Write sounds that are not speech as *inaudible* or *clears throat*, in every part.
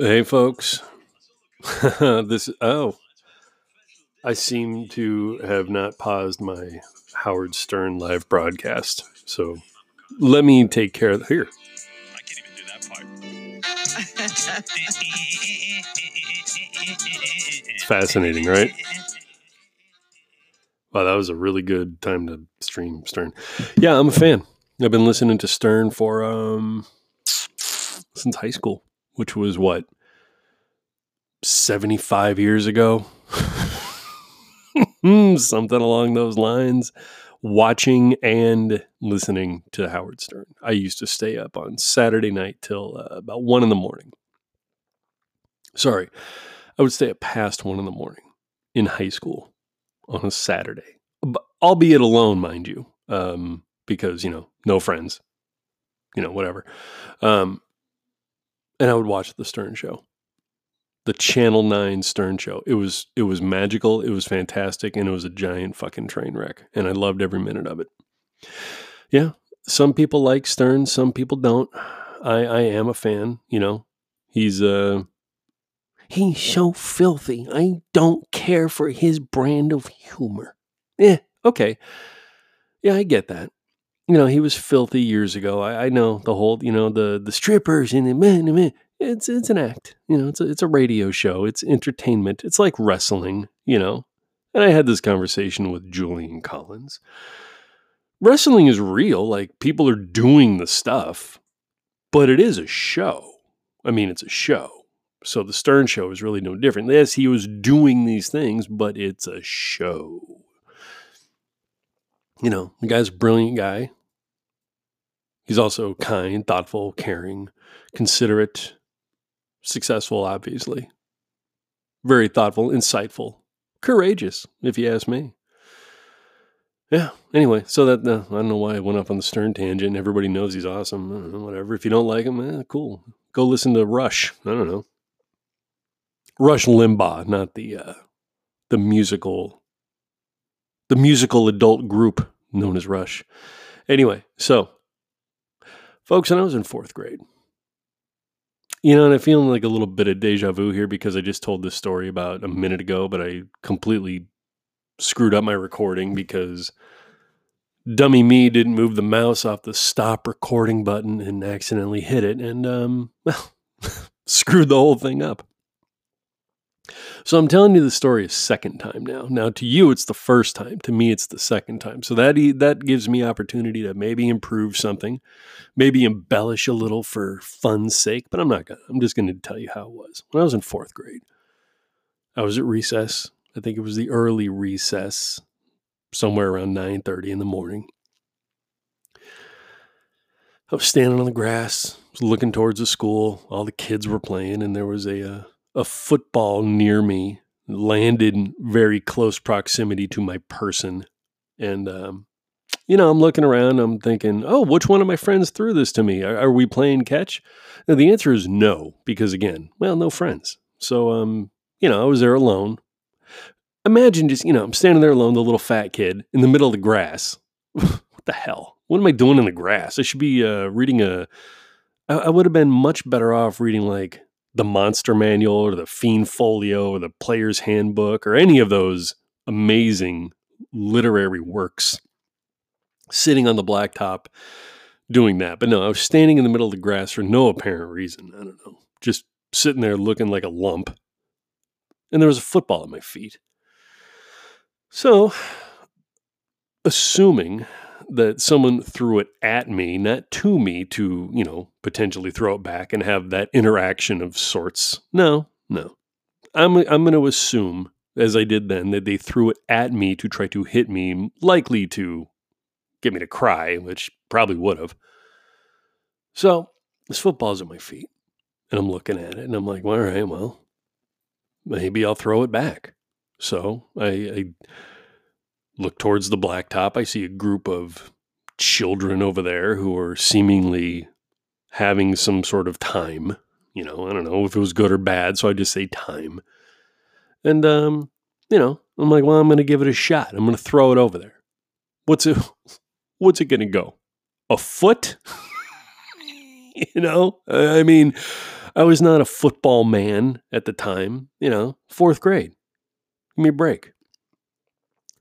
Hey, folks. *laughs* this oh, I seem to have not paused my Howard Stern live broadcast. So let me take care of here. I can't even do that part. It's fascinating, right? Wow, that was a really good time to stream Stern. Yeah, I'm a fan. I've been listening to Stern for um since high school, which was what 75 years ago. *laughs* Something along those lines. Watching and listening to Howard Stern. I used to stay up on Saturday night till uh, about one in the morning. Sorry, I would stay up past one in the morning in high school on a Saturday, albeit alone, mind you, um, because you know, no friends, you know, whatever. Um, and I would watch the Stern Show, the Channel Nine Stern Show. It was it was magical, it was fantastic, and it was a giant fucking train wreck, and I loved every minute of it. Yeah, some people like Stern, some people don't. I I am a fan. You know, he's uh he's so filthy. I don't care for his brand of humor. Yeah, okay. Yeah, I get that. You know, he was filthy years ago. I, I know the whole, you know, the the strippers and the the men. It's it's an act. You know, it's a, it's a radio show. It's entertainment. It's like wrestling. You know, and I had this conversation with Julian Collins. Wrestling is real. Like people are doing the stuff, but it is a show. I mean, it's a show. So the Stern Show is really no different. Yes, he was doing these things, but it's a show. You know, the guy's a brilliant guy. He's also kind, thoughtful, caring, considerate, successful, obviously. Very thoughtful, insightful, courageous, if you ask me. Yeah. Anyway, so that uh, I don't know why I went off on the Stern tangent. Everybody knows he's awesome. Know, whatever. If you don't like him, eh, cool. Go listen to Rush. I don't know. Rush Limbaugh, not the uh, the musical the musical adult group known as Rush. Anyway, so folks, and I was in fourth grade, you know, and I'm feeling like a little bit of deja vu here because I just told this story about a minute ago, but I completely screwed up my recording because dummy me didn't move the mouse off the stop recording button and accidentally hit it and um *laughs* well *laughs* screwed the whole thing up. So I'm telling you the story a second time now. Now to you it's the first time. To me it's the second time. So that that gives me opportunity to maybe improve something, maybe embellish a little for fun's sake, but I'm not gonna. I'm just gonna tell you how it was. When I was in fourth grade, I was at recess. I think it was the early recess, somewhere around 9:30 in the morning. I was standing on the grass, looking towards the school. All the kids were playing, and there was a uh, a football near me, landed in very close proximity to my person, and um, you know, I'm looking around. I'm thinking, oh, which one of my friends threw this to me? Are, are we playing catch? Now, the answer is no, because again, well, no friends. So, um, you know, I was there alone. Imagine just, you know, I'm standing there alone, the little fat kid in the middle of the grass. *laughs* what the hell? What am I doing in the grass? I should be uh, reading a. I, I would have been much better off reading like the Monster Manual or the Fiend Folio or the Player's Handbook or any of those amazing literary works sitting on the blacktop doing that. But no, I was standing in the middle of the grass for no apparent reason. I don't know. Just sitting there looking like a lump. And there was a football at my feet. So, assuming that someone threw it at me, not to me, to, you know, potentially throw it back and have that interaction of sorts. No, no. I'm, I'm going to assume, as I did then, that they threw it at me to try to hit me, likely to get me to cry, which probably would have. So this football's at my feet, and I'm looking at it, and I'm like, well, all right, well, maybe I'll throw it back. So I, I look towards the blacktop. I see a group of children over there who are seemingly having some sort of time. You know, I don't know if it was good or bad, so I just say time. And um, you know, I'm like, well, I'm going to give it a shot. I'm going to throw it over there. What's it? *laughs* What's it going to go? A foot? *laughs* you know, I mean, I was not a football man at the time, you know, fourth grade. Give me a break.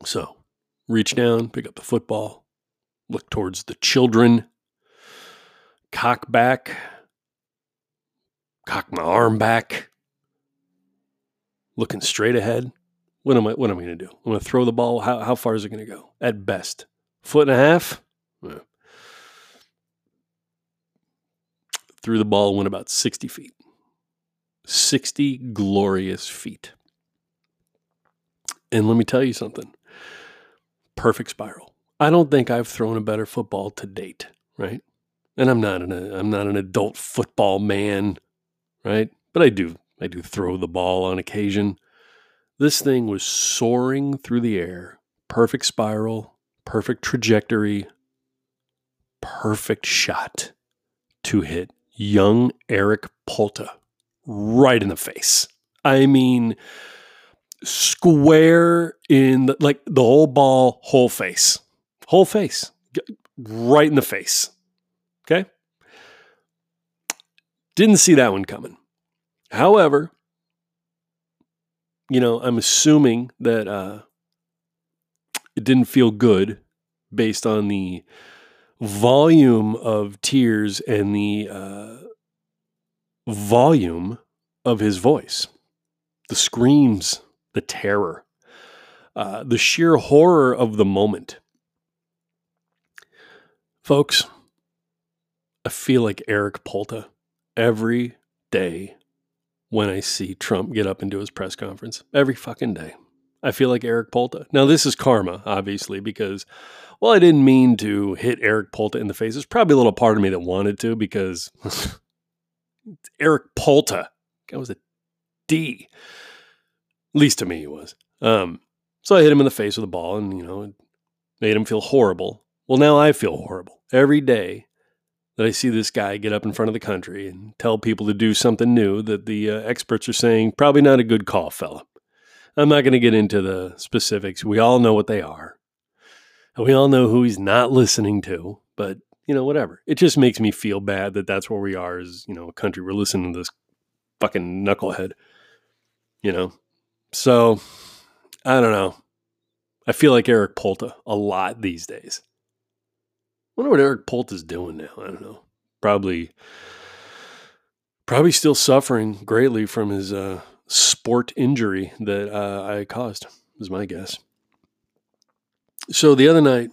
So, reach down, pick up the football, look towards the children, cock back, cock my arm back, looking straight ahead. What am I? What am I going to do? I'm going to throw the ball. How, how far is it going to go? At best, foot and a half. Yeah. Threw the ball, went about 60 feet. 60 glorious feet. And let me tell you something perfect spiral. I don't think I've thrown a better football to date, right? And I'm not an I'm not an adult football man, right? But I do I do throw the ball on occasion. This thing was soaring through the air, perfect spiral, perfect trajectory, perfect shot to hit young Eric Polta right in the face. I mean, square in the, like the whole ball, whole face, whole face, right in the face. Okay. Didn't see that one coming. However, you know, I'm assuming that uh, it didn't feel good based on the volume of tears and the uh, volume of his voice, the screams, the terror, uh, the sheer horror of the moment. Folks, I feel like Eric Polta every day when I see Trump get up and do his press conference. Every fucking day. I feel like Eric Polta. Now, this is karma, obviously, because, well, I didn't mean to hit Eric Polta in the face. There's probably a little part of me that wanted to because *laughs* Eric Polta. That was a D. At least to me, he was. Um, so I hit him in the face with a ball and, you know, it made him feel horrible. Well, now I feel horrible every day that I see this guy get up in front of the country and tell people to do something new that the uh, experts are saying probably not a good call, fella. I'm not going to get into the specifics. We all know what they are. And we all know who he's not listening to, but you know, whatever. It just makes me feel bad that that's where we are as, you know, a country. We're listening to this fucking knucklehead, you know? So I don't know. I feel like Eric Polta a lot these days. I wonder what Eric Polta's doing now. I don't know. Probably, probably still suffering greatly from his uh, sport injury that uh, I caused. Is my guess. So the other night,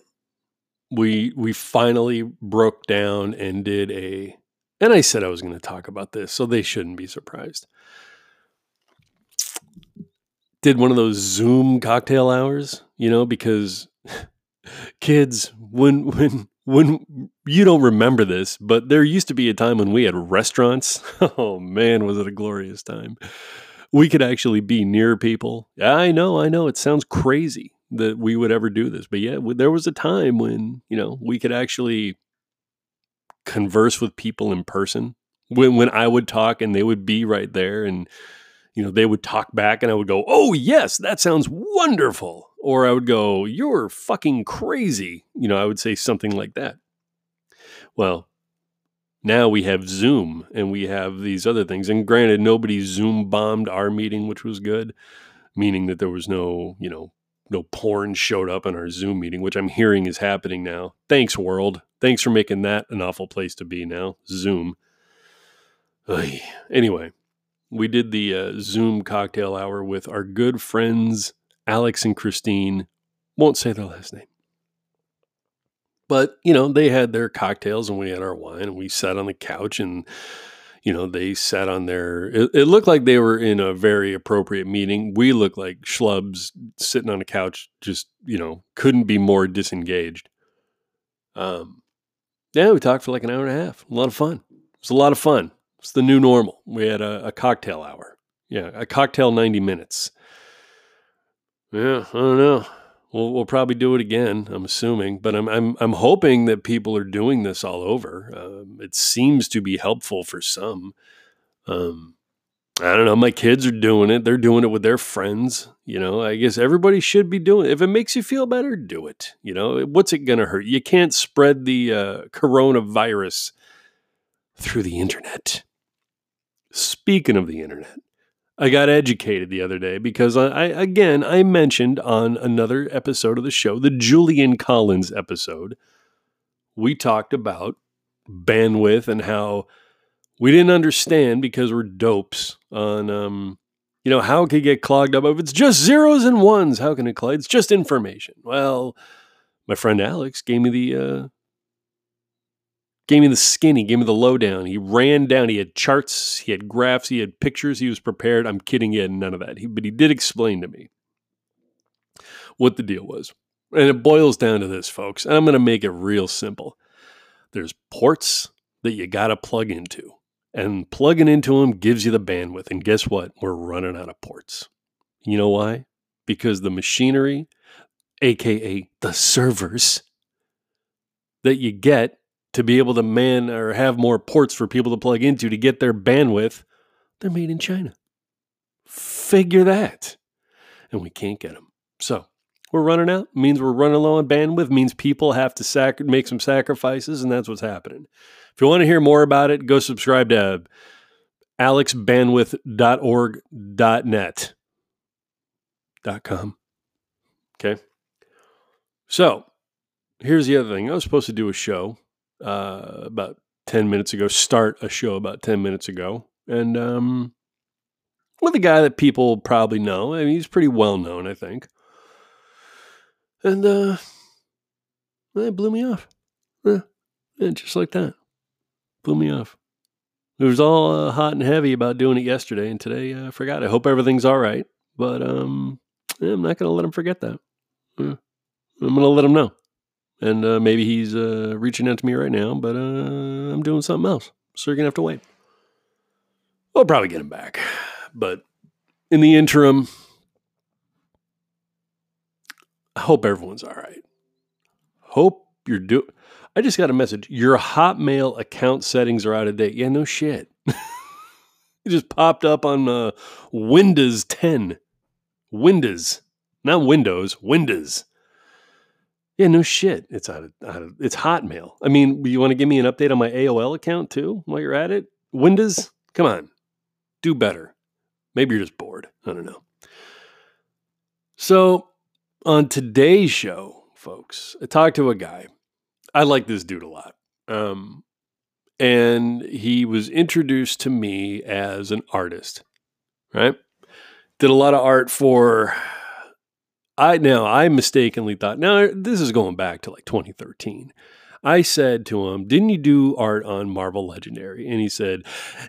we we finally broke down and did a and I said I was going to talk about this, so they shouldn't be surprised. Did one of those Zoom cocktail hours, you know, because *laughs* kids when when when you don't remember this, but there used to be a time when we had restaurants. *laughs* Oh man, was it a glorious time. We could actually be near people. I know, I know it sounds crazy that we would ever do this. But yeah, there was a time when, you know, we could actually converse with people in person. When when I would talk and they would be right there and you know, they would talk back and I would go, "Oh, yes, that sounds wonderful." Or I would go, "You're fucking crazy." You know, I would say something like that. Well, now we have Zoom and we have these other things. And granted, nobody Zoom bombed our meeting, which was good, meaning that there was no, you know, no porn showed up in our Zoom meeting, which I'm hearing is happening now. Thanks, world. Thanks for making that an awful place to be now. Zoom. Ugh. Anyway, we did the uh, Zoom cocktail hour with our good friends, Alex and Christine. Won't say their last name. But, you know, they had their cocktails and we had our wine and we sat on the couch and you know, they sat on their. It, it, looked like they were in a very appropriate meeting. We looked like schlubs sitting on a couch, just you know, couldn't be more disengaged. Um, yeah, we talked for like an hour and a half. A lot of fun. It was a lot of fun. It's the new normal. We had a, a cocktail hour. Yeah, a cocktail ninety minutes. Yeah, I don't know. We'll, we'll probably do it again. I'm assuming, but I'm I'm I'm hoping that people are doing this all over. Um, it seems to be helpful for some. Um, I don't know. My kids are doing it. They're doing it with their friends. You know, I guess everybody should be doing it. If it makes you feel better, do it. You know, what's it going to hurt? You can't spread the uh, coronavirus through the internet. speaking of the internet, I got educated the other day because I, I again I mentioned on another episode of the show, the Julian Collins episode, we talked about bandwidth and how we didn't understand because we're dopes on um you know how it could get clogged up. If it's just zeros and ones how can it clog it's just information. Well my friend alex gave me the uh gave me the skinny he gave me the lowdown. He ran down. He had charts. He had graphs. He had pictures. He was prepared. I'm kidding. He had none of that. He, but he did explain to me what the deal was. And it boils down to this folks and i'm going to make it real simple. There's ports that you got to plug into and plugging into them gives you the bandwidth. And guess what? We're running out of ports. You know why? Because the machinery, aka the servers that you get to be able to man or have more ports for people to plug into to get their bandwidth, they're made in China. Figure that. And we can't get them. So we're running out. Means we're running low on bandwidth. Means people have to sac- make some sacrifices, and that's what's happening. If you want to hear more about it, go subscribe to alexbandwidth.org.net. Dot com. Okay. So here's the other thing. I was supposed to do a show uh, about 10 minutes ago, start a show about 10 minutes ago. And um, with a guy that people probably know. I mean, he's pretty well known, I think. And uh, it blew me off. Yeah, just like that. Blew me off. It was all uh, hot and heavy about doing it yesterday, and today uh, I forgot. I hope everything's all right, but um, yeah, I'm not going to let him forget that. Yeah. I'm going to let him know. And uh, maybe he's uh, reaching out to me right now, but uh, I'm doing something else. So you're going to have to wait. We'll probably get him back. But in the interim, I hope everyone's all right. Hope you're doing. I just got a message. Your Hotmail account settings are out of date. Yeah, no shit. *laughs* it just popped up on uh, Windows 10. Windows, not Windows. Windows. Yeah, no shit. It's out of, out of it's Hotmail. I mean, you want to give me an update on my AOL account too while you're at it? Windows, come on, do better. Maybe you're just bored. I don't know. So on today's show, folks, I talked to a guy. I like this dude a lot. Um, and he was introduced to me as an artist, right? Did a lot of art for I now I mistakenly thought now this is going back to like 2013. I said to him, "Didn't you do art on Marvel Legendary?" And he said,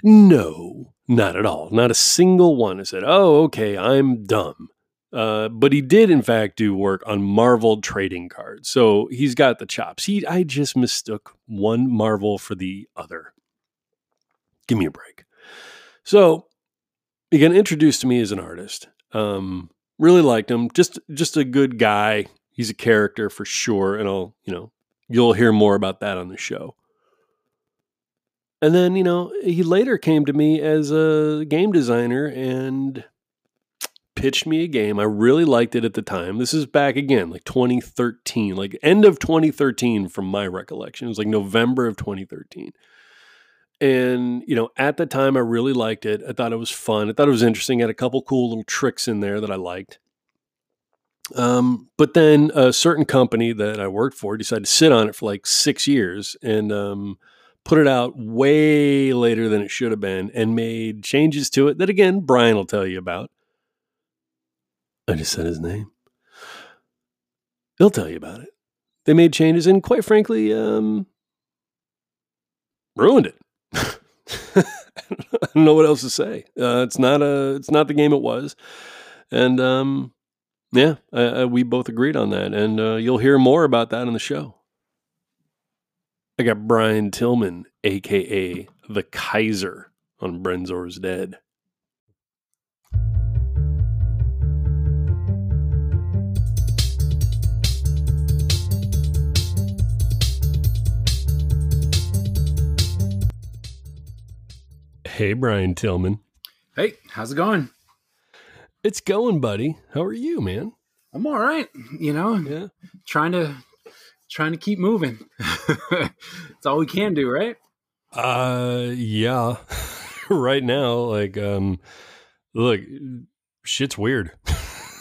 "No, not at all. Not a single one." I said, "Oh, okay, I'm dumb." Uh, but he did, in fact, do work on Marvel trading cards. So he's got the chops. He, I just mistook one Marvel for the other. Give me a break. So he got introduced to me as an artist. Um, really liked him. Just, just a good guy. He's a character for sure, and I'll, you know, you'll hear more about that on the show. And then, you know, he later came to me as a game designer and pitched me a game. I really liked it at the time. This is back again, like 2013, like end of 2013 from my recollection. It was like November of 2013. And, you know, at the time, I really liked it. I thought it was fun. I thought it was interesting. It had a couple cool little tricks in there that I liked. Um, but then a certain company that I worked for decided to sit on it for like six years and um, put it out way later than it should have been and made changes to it that, again, Brian will tell you about. I just said his name. He'll tell you about it. They made changes and, quite frankly, um, ruined it. *laughs* I don't know what else to say. Uh, it's not a. It's not the game it was, and um, yeah, we both agreed on that, and uh, you'll hear more about that on the show. I got Brian Tillman, aka the Kaiser, on Brenzor's Dead. Hey, Brian Tillman. Hey, how's it going? It's going, buddy. How are you, man? I'm all right. You know, Yeah. trying to trying to keep moving. *laughs* It's all we can do, right? Uh, yeah. *laughs* right now, like, um, look, shit's weird. *laughs*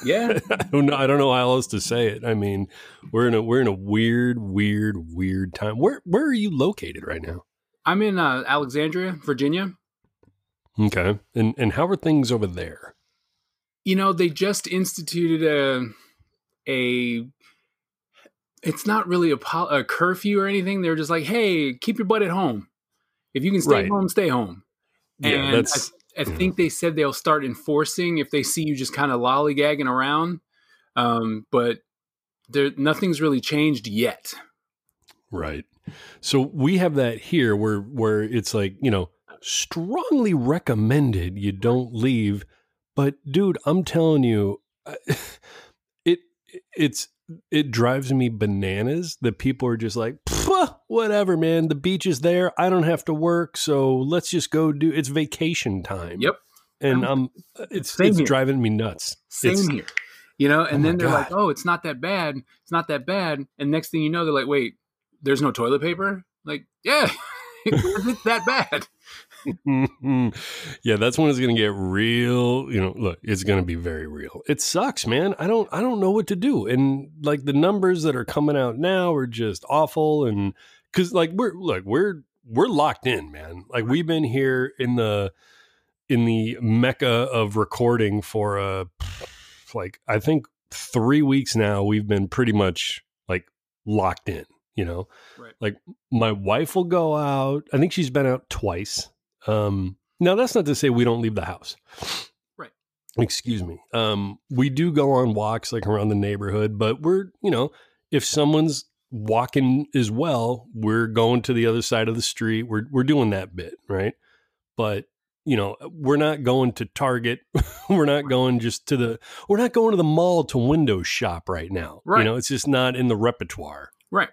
Yeah. I don't know. I don't know how else to say it. I mean, we're in a we're in a weird, weird, weird time. Where where are you located right now? I'm in uh, Alexandria, Virginia. Okay, and and how are things over there? You know, they just instituted a a. It's not really a, pol- a curfew or anything. They're just like, hey, keep your butt at home. If you can stay Right. home, stay home. Yeah, And that's I think they said they'll start enforcing if they see you just kind of lollygagging around. Um, but there, nothing's really changed yet. Right. So we have that here where where it's like, you know, strongly recommended you don't leave, but dude, I'm telling you *laughs* it it's it drives me bananas that people are just like, whatever, man. The beach is there. I don't have to work, so let's just go do. It's vacation time. Yep. and um, it's it's here. driving me nuts. Same It's- here. You know, and Oh then they're like, "Oh, it's not that bad. It's not that bad." And next thing you know, they're like, "Wait, there's no toilet paper." Like, yeah, *laughs* it's that bad. *laughs* yeah, that's when it's going to get real. You know, look, it's going to be very real. It sucks, man. I don't, I don't know what to do. And like the numbers that are coming out now are just awful. And because like we're, look, we're, we're locked in, man. Like we've been here in the, in the mecca of recording for a like I think three weeks now. We've been pretty much like locked in. You know, Right. like my wife will go out. I think she's been out twice. Um, now that's not to say we don't leave the house. Right. Excuse me. Um, we do go on walks like around the neighborhood, but we're, you know, if someone's walking as well, we're going to the other side of the street. We're we're doing that bit, right? But you know, we're not going to Target. *laughs* we're not going just to the we're not going to the mall to window shop right now. You know, it's just not in the repertoire. Right.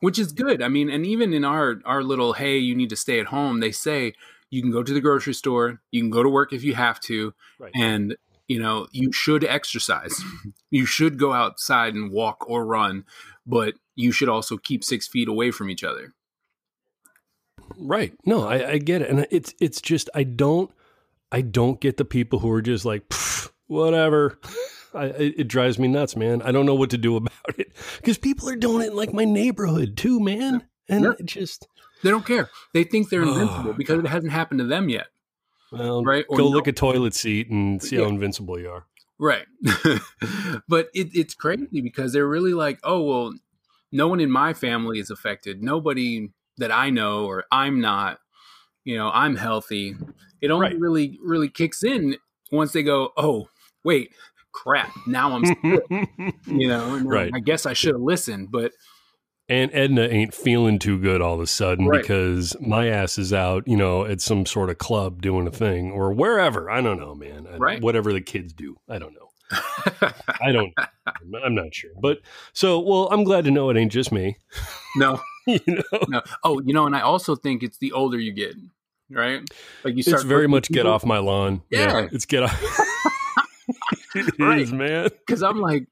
Which is good. I mean, and even in our our little hey, you need to stay at home, they say you can go to the grocery store, you can go to work if you have to, Right. and you know, you should exercise. *laughs* you should go outside and walk or run, but you should also keep 6 feet away from each other. Right. No, I, I get it, and it's it's just I don't I don't get the people who are just like whatever. I, it, it drives me nuts, man. I don't know what to do *laughs* about it because people are doing it in like my neighborhood too, man. And Yeah. it just They don't care. They think they're invincible because it hasn't happened to them yet. well, Right, or go no. look at toilet seat and see how invincible you are. Right. *laughs* but it, it's crazy because they're really like, oh, well, no one in my family is affected. Nobody that I know or I'm not, you know, I'm healthy. It only Right. really, really kicks in once they go, oh, wait, crap, now I'm *laughs* you know, and Right. I guess I should have listened. But and Edna ain't feeling too good all of a sudden Right. because my ass is out, you know, at some sort of club doing a thing or wherever. I don't know, man. I- Right. Whatever the kids do. I don't know. *laughs* I don't. I'm not- sure. But so, well, I'm glad to know it ain't just me. no, *laughs* you know, no. Oh, you know, and I also think it's the older you get, right? Like you start it's very much get off my lawn. Yeah. it's get off. *laughs* It is, Right. man. because I'm like,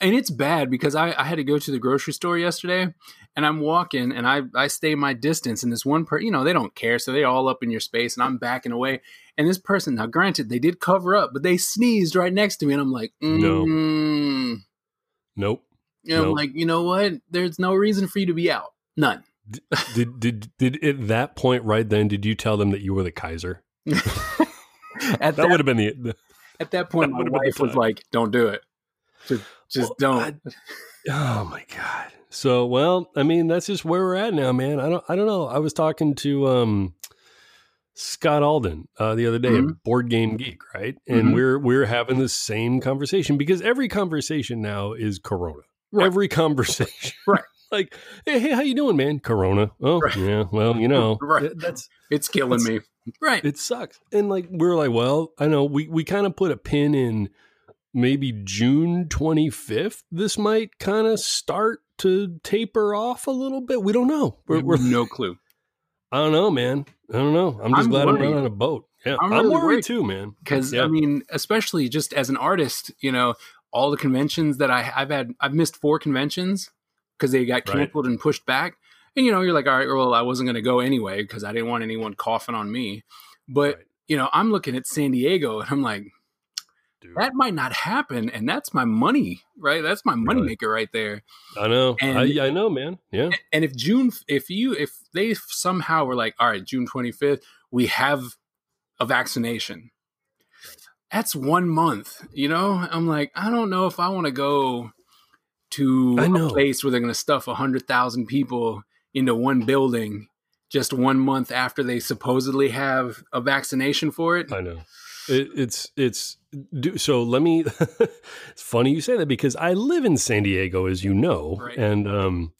and it's bad because I, I had to go to the grocery store yesterday, and I'm walking and I I stay my distance, and this one person, you know, they don't care, so they're all up in your space, and I'm backing away, and this person, now granted, they did cover up, but they sneezed right next to me, and I'm like, No. mm. Nope. and I'm Nope. like, you know what? There's no reason for you to be out, none. Did did did at that point right then? Did you tell them that you were the Kaiser? *laughs* *laughs* That, that, would have been the. the at that point, that my would've been the wife was like, "Don't do it, just just don't." Oh my god. So well, I mean, that's just where we're at now, man. I don't I don't know. I was talking to um Scott Alden uh, the other day Mhm. at Board Game Geek, right? And Mhm. we're we're having the same conversation because every conversation now is Corona. Right. Every *laughs* conversation, Right. *laughs* like, hey, hey, how you doing, man? Corona. Oh, Right. yeah. Well, you know, *laughs* Right. that's It's killing me. Right. it sucks. And like we're like, well, I know we we kind of put a pin in maybe June 25th. This might kind of start to taper off a little bit. We don't know. We're, we're no clue. *laughs* I don't know, man. I don't know. I'm just I'm glad I'm not on a boat. Yeah, I'm I'm, really worried worried. too, man. because Yeah. I mean, especially just as an artist, you know, all the conventions that I I've had, I've missed four conventions because they got Right. canceled and pushed back. And you know, you're like, all right, well, I wasn't going to go anyway because I didn't want anyone coughing on me. But Right. you know, I'm looking at San Diego and I'm like, Dude, that might not happen, and that's my money, right? That's my money Really? maker right there. I know. and- I, I know, man. Yeah. And if June, if you, if they somehow were like, all right, June 25th, we have a vaccination. That's one month, you know. I'm like, I don't know if I want to go to a place where they're going to stuff a hundred thousand people into one building just one month after they supposedly have a vaccination for it. I know. It, it's it's do, so. Let me. *laughs* it's funny you say that because I live in San Diego, as you know, Right. and um,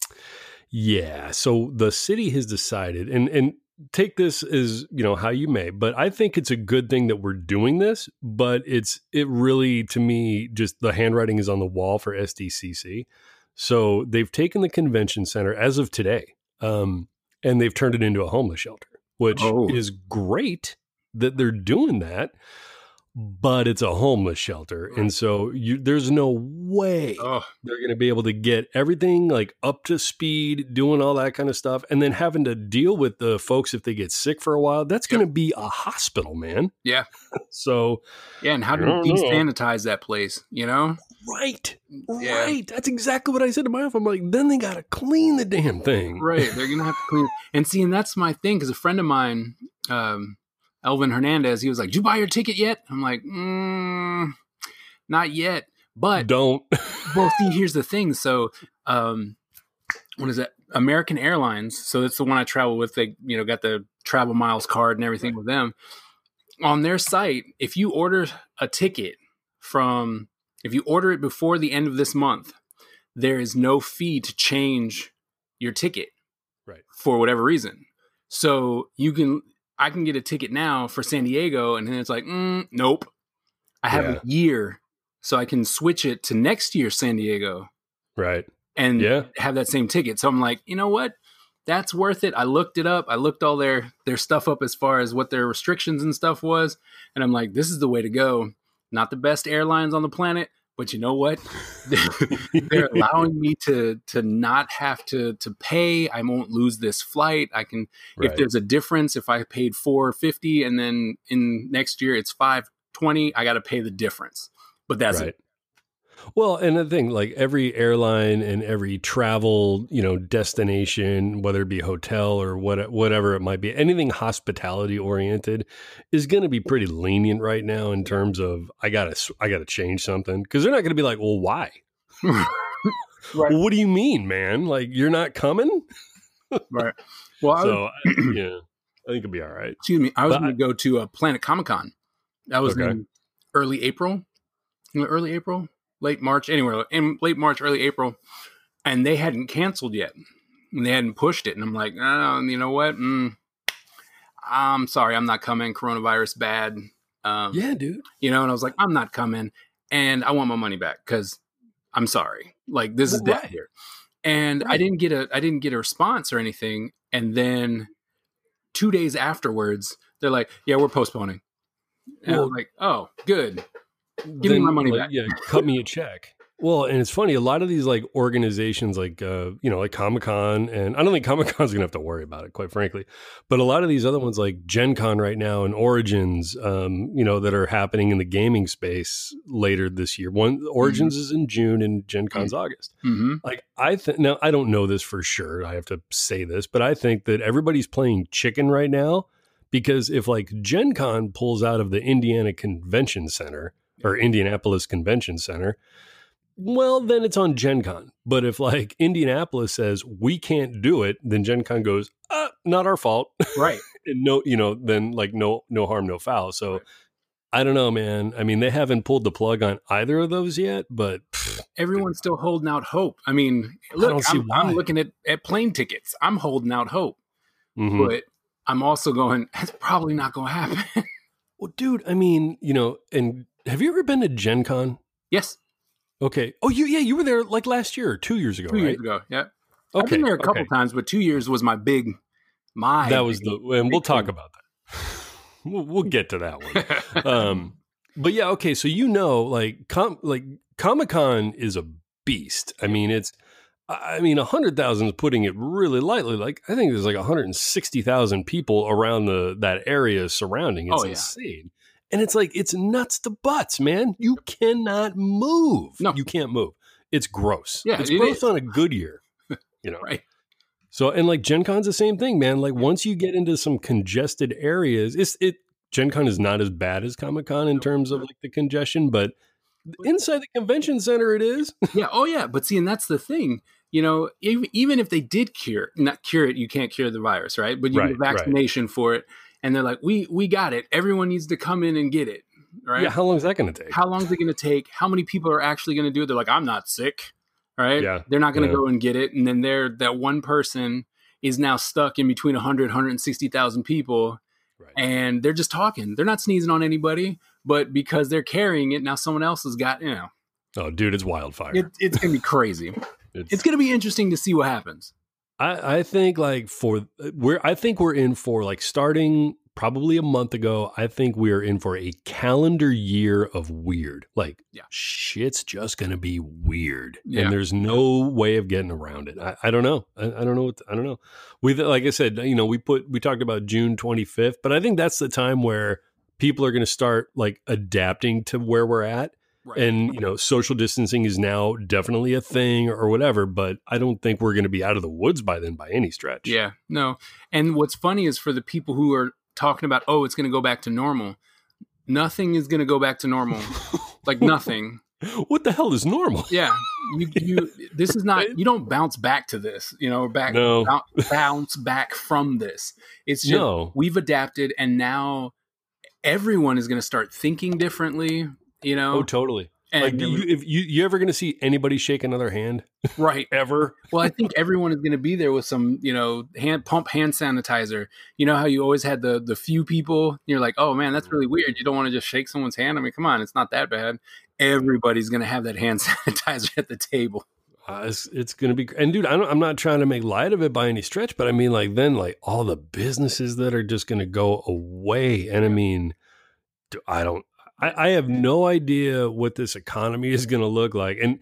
yeah. So the city has decided, and and take this as you know how you may, but I think it's a good thing that we're doing this. But it's it really to me just the handwriting is on the wall for SDCC. So they've taken the convention center as of today, um, and they've turned it into a homeless shelter, which Oh. is great that they're doing that. But it's a homeless shelter, and so you, there's no way Oh, they're going to be able to get everything like up to speed, doing all that kind of stuff, and then having to deal with the folks if they get sick for a while. That's going to be a hospital, man. Yeah. *laughs* so yeah. And how do you sanitize that place? You know? right, Yeah. right. That's exactly what I said to my wife. I'm like, then they got to clean the damn thing. Right. They're gonna have to clean. And see, and that's my thing because a friend of mine, um, Elvin Hernandez, he was like, "Did you buy your ticket yet?" I'm like, mm, "Not yet." But Don't. *laughs* well, see, here's the thing. So, um, what is it? American Airlines. So it's the one I travel with. They, you know, got the travel miles card and everything with them. On their site, if you order a ticket from, if you order it before the end of this month, there is no fee to change your ticket, Right. For whatever reason. So you can, I can get a ticket now for San Diego, and then it's like, mm, nope. I have Yeah. a year, so I can switch it to next year San Diego right. and Yeah. have that same ticket. So I'm like, you know what? That's worth it. I looked it up. I looked all their their stuff up as far as what their restrictions and stuff was, and I'm like, this is the way to go. Not the best airlines on the planet, but you know what? *laughs* *laughs* They're allowing me to to not have to to pay. I won't lose this flight. I can if there's a difference, if I paid four fifty and then in next year it's five twenty, I got to pay the difference. But that's right. it. Well, and the thing, like every airline and every travel, you know, destination, whether it be hotel or what, whatever it might be, anything hospitality oriented, is going to be pretty lenient right now in terms of I gotta, I gotta change something because they're not going to be like, well, why? *laughs* Right. Well, what do you mean, man? Like you're not coming? Right. Well, So I- *clears throat* yeah, I think it'll be all right. excuse me, I was going to go to uh, Planet Comic Con. That was Okay. in early April, early April, late March, anywhere in late March, early April, and they hadn't canceled yet, and they hadn't pushed it. And I'm like, oh, you know what? Mm, I'm sorry, I'm not coming. Coronavirus bad. Um, Yeah, dude. you know, and I was like, I'm not coming, and I want my money back because I'm sorry. Like this is Well, dead right. here, and I didn't get a I didn't get a response or anything, and then two days afterwards, they're like, Yeah, we're postponing. And I was like, Oh, good. Give me my money like, back. Yeah, cut me a check. Well, and it's funny, a lot of these like organizations like uh, you know, like Comic Con and I don't think *laughs* Comic Con's gonna have to worry about it, quite frankly. But a lot of these other ones like Gen Con right now and Origins, um, you know, that are happening in the gaming space later this year. One Origins is in June and Gen Con's August. hmm Like I think now I don't know this for sure. I have to say this, but I think that everybody's playing chicken right now because if like Gen Con pulls out of the Indiana Convention Center or Indianapolis Convention Center, well then it's on Gen Con. But if like Indianapolis says we can't do it, then Gen Con goes, uh, not our fault. Right. *laughs* and no, you know, then like no no harm, no foul. So Right. I don't know, man. I mean, they haven't pulled the plug on either of those yet, but Everyone's still holding out hope. I mean, I look, don't see I'm, looking at, at plane tickets. I'm holding out hope, mhm. but I'm also going, that's probably not going to happen. *laughs* Well, dude, I mean, you know, and have you ever been to Gen Con? yes. Okay. Oh, you yeah, you were there like last year or two years ago, Two right? years ago. Yeah. Okay. I've been there a couple okay. times, but two years was my big, my. That was big- the, and we'll talk thing. about that. *sighs* We'll, we'll get to that one. *laughs* Um, but yeah, okay. So you know, like, com- like Comic Con is a beast. I mean, it's. I mean, a hundred thousand is putting it really lightly. Like I think there's like 160,000 people around the that area surrounding. It's Oh, yeah. insane, and it's like it's nuts to butts, man. You cannot move. No. you can't move. It's gross. Yeah, it's it gross is. on a good year. *laughs* You know, Right. So and like Gen Con's the same thing, man. Like once you get into some congested areas, it's it Gen Con is not as bad as Comic Con in terms of like the congestion, but inside the convention center it is. *laughs* yeah. Oh, yeah. But see, and that's the thing. You know, ev- even if they did cure, not cure it, you can't cure the virus, right? But you Right, get a right. vaccination for it, and they're like, "We we got it. Everyone needs to come in and get it." Right? Yeah, how long is that going to take? How long is it going to take? How many people are actually going to do it? They're like, "I'm not sick." Right? Yeah, They're not going to yeah. go and get it, and then they're that one person is now stuck in between 100 160,000 people Right. and they're just talking. They're not sneezing on anybody, but because they're carrying it, now someone else has got, you know, oh, dude, it's wildfire. it, it's going to be crazy. *laughs* it's, It's going to be interesting to see what happens. I, I think like for we're I think we're in for like starting probably a month ago. I think we're in for a calendar year of weird. Like Yeah. shit's just gonna be weird, Yeah. and there's no way of getting around it. I, I don't know. I, I don't know. What I don't know. We like I said, you know, we put we talked about June 25th, but I think that's the time where people are going to start like adapting to where we're at Right. and you know social distancing is now definitely a thing or whatever but i don't think we're going to be out of the woods by then by any stretch yeah, no. And what's funny is for the people who are talking about, oh, it's going to go back to normal. Nothing is going to go back to normal. *laughs* like nothing. what the hell is normal Yeah. You, you, this is not, you don't bounce back to this, you know, back, No. bounce back from this. It's just, no we've adapted and now everyone is going to start thinking differently, you know? oh totally and like do you if you you ever going to see anybody shake another hand right. *laughs* ever Well, I think everyone is going to be there with some, you know, hand pump hand sanitizer. You know how you always had the the few people. You're like, oh man, that's really weird. You don't want to just shake someone's hand. I mean, come on, it's not that bad. Everybody's going to have that hand *laughs* sanitizer at the table. uh, it's, it's going to be and dude I don't, i'm not trying to make light of it by any stretch but i mean like then like all the businesses that are just going to go away and i mean i don't I, I have no idea what this economy is going to look like and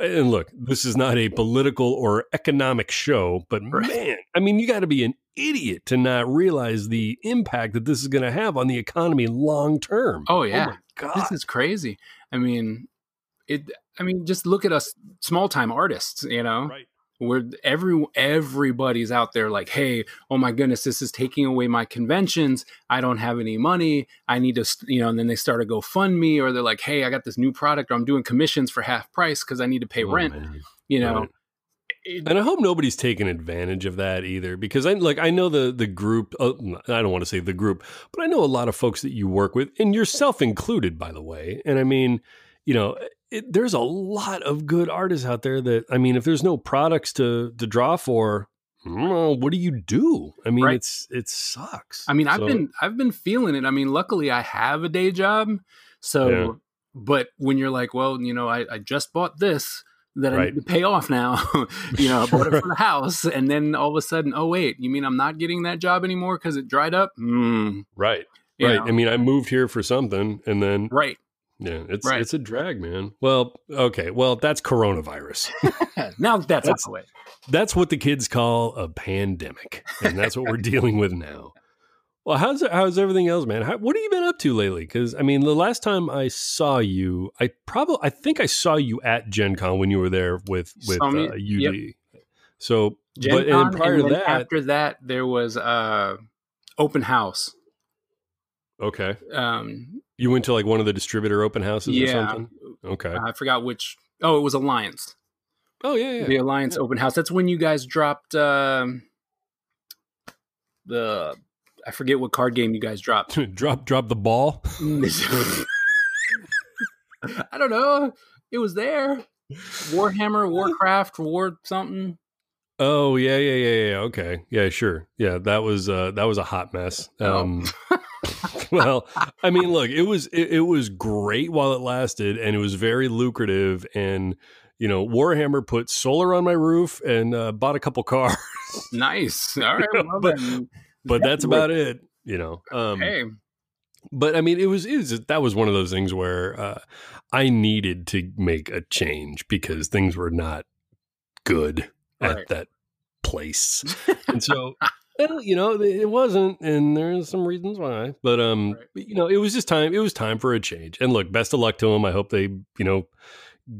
and look this is not a political or economic show but man i mean you got to be an idiot to not realize the impact that this is going to have on the economy long term Oh, oh yeah. my god This is crazy. I mean, it. I mean, just look at us, small time artists. You know, right where every everybody's out there like hey oh my goodness this is taking away my conventions i don't have any money i need to you know and then they start a gofundme or they're like hey i got this new product or i'm doing commissions for half price because i need to pay Oh, rent man. you know Right. It- And I hope nobody's taking advantage of that either, because I like I know the the group. Uh, I don't want to say the group, but I know a lot of folks that you work with, and yourself included, by the way. And I mean, you know, it, there's a lot of good artists out there. That I mean, if there's no products to to draw for, I what do you do? I mean, Right. it's it sucks. i mean i've So- been i've been feeling it i mean luckily i have a day job so Yeah. but when you're like well you know i, I just bought this that I need to pay off now. *laughs* you know, I bought it for *laughs* the house, and then all of a sudden, oh wait, you mean I'm not getting that job anymore because it dried up? Mm, right, you right. know, I mean, I moved here for something, and then right. Yeah, it's Right. it's a drag, man. Well, okay, well, that's coronavirus. *laughs* now that's, That's- out the way. That's what the kids call a pandemic, and that's what we're *laughs* dealing with now. Well, how's how's everything else, man? How, what have you been up to lately? Because I mean, the last time I saw you, I probably I think I saw you at Gen Con when you were there with with uh, UD. So, Gen but Con, and prior to that, after that, there was uh, open house. okay, Um, you went to like one of the distributor open houses or something. Okay. I forgot which. Oh, it was Alliance. oh yeah, yeah. The Alliance open house. That's when you guys dropped um, the. I forget what card game you guys dropped. *laughs* drop drop the ball. *laughs* I don't know. It was there. Warhammer, *laughs* Warcraft, War something. Oh yeah, yeah, yeah, yeah. Okay, yeah, sure. Yeah, that was uh, that was a hot mess. Oh. *laughs* Um, well, I mean, look, it was it, it was great while it lasted, and it was very lucrative. And you know, Warhammer put solar on my roof and uh, bought a couple cars, *laughs* Nice. All right. *laughs* Well, but- but that's about it. You know, um, Hey, but I mean, it was, it was that was one of those things where uh, I needed to make a change because things were not good at that place. *laughs* and so well, you know, it wasn't, and there's some reasons why. But um, Right. you know, it was just time. It was time for a change. And look, best of luck to them. I hope they, you know,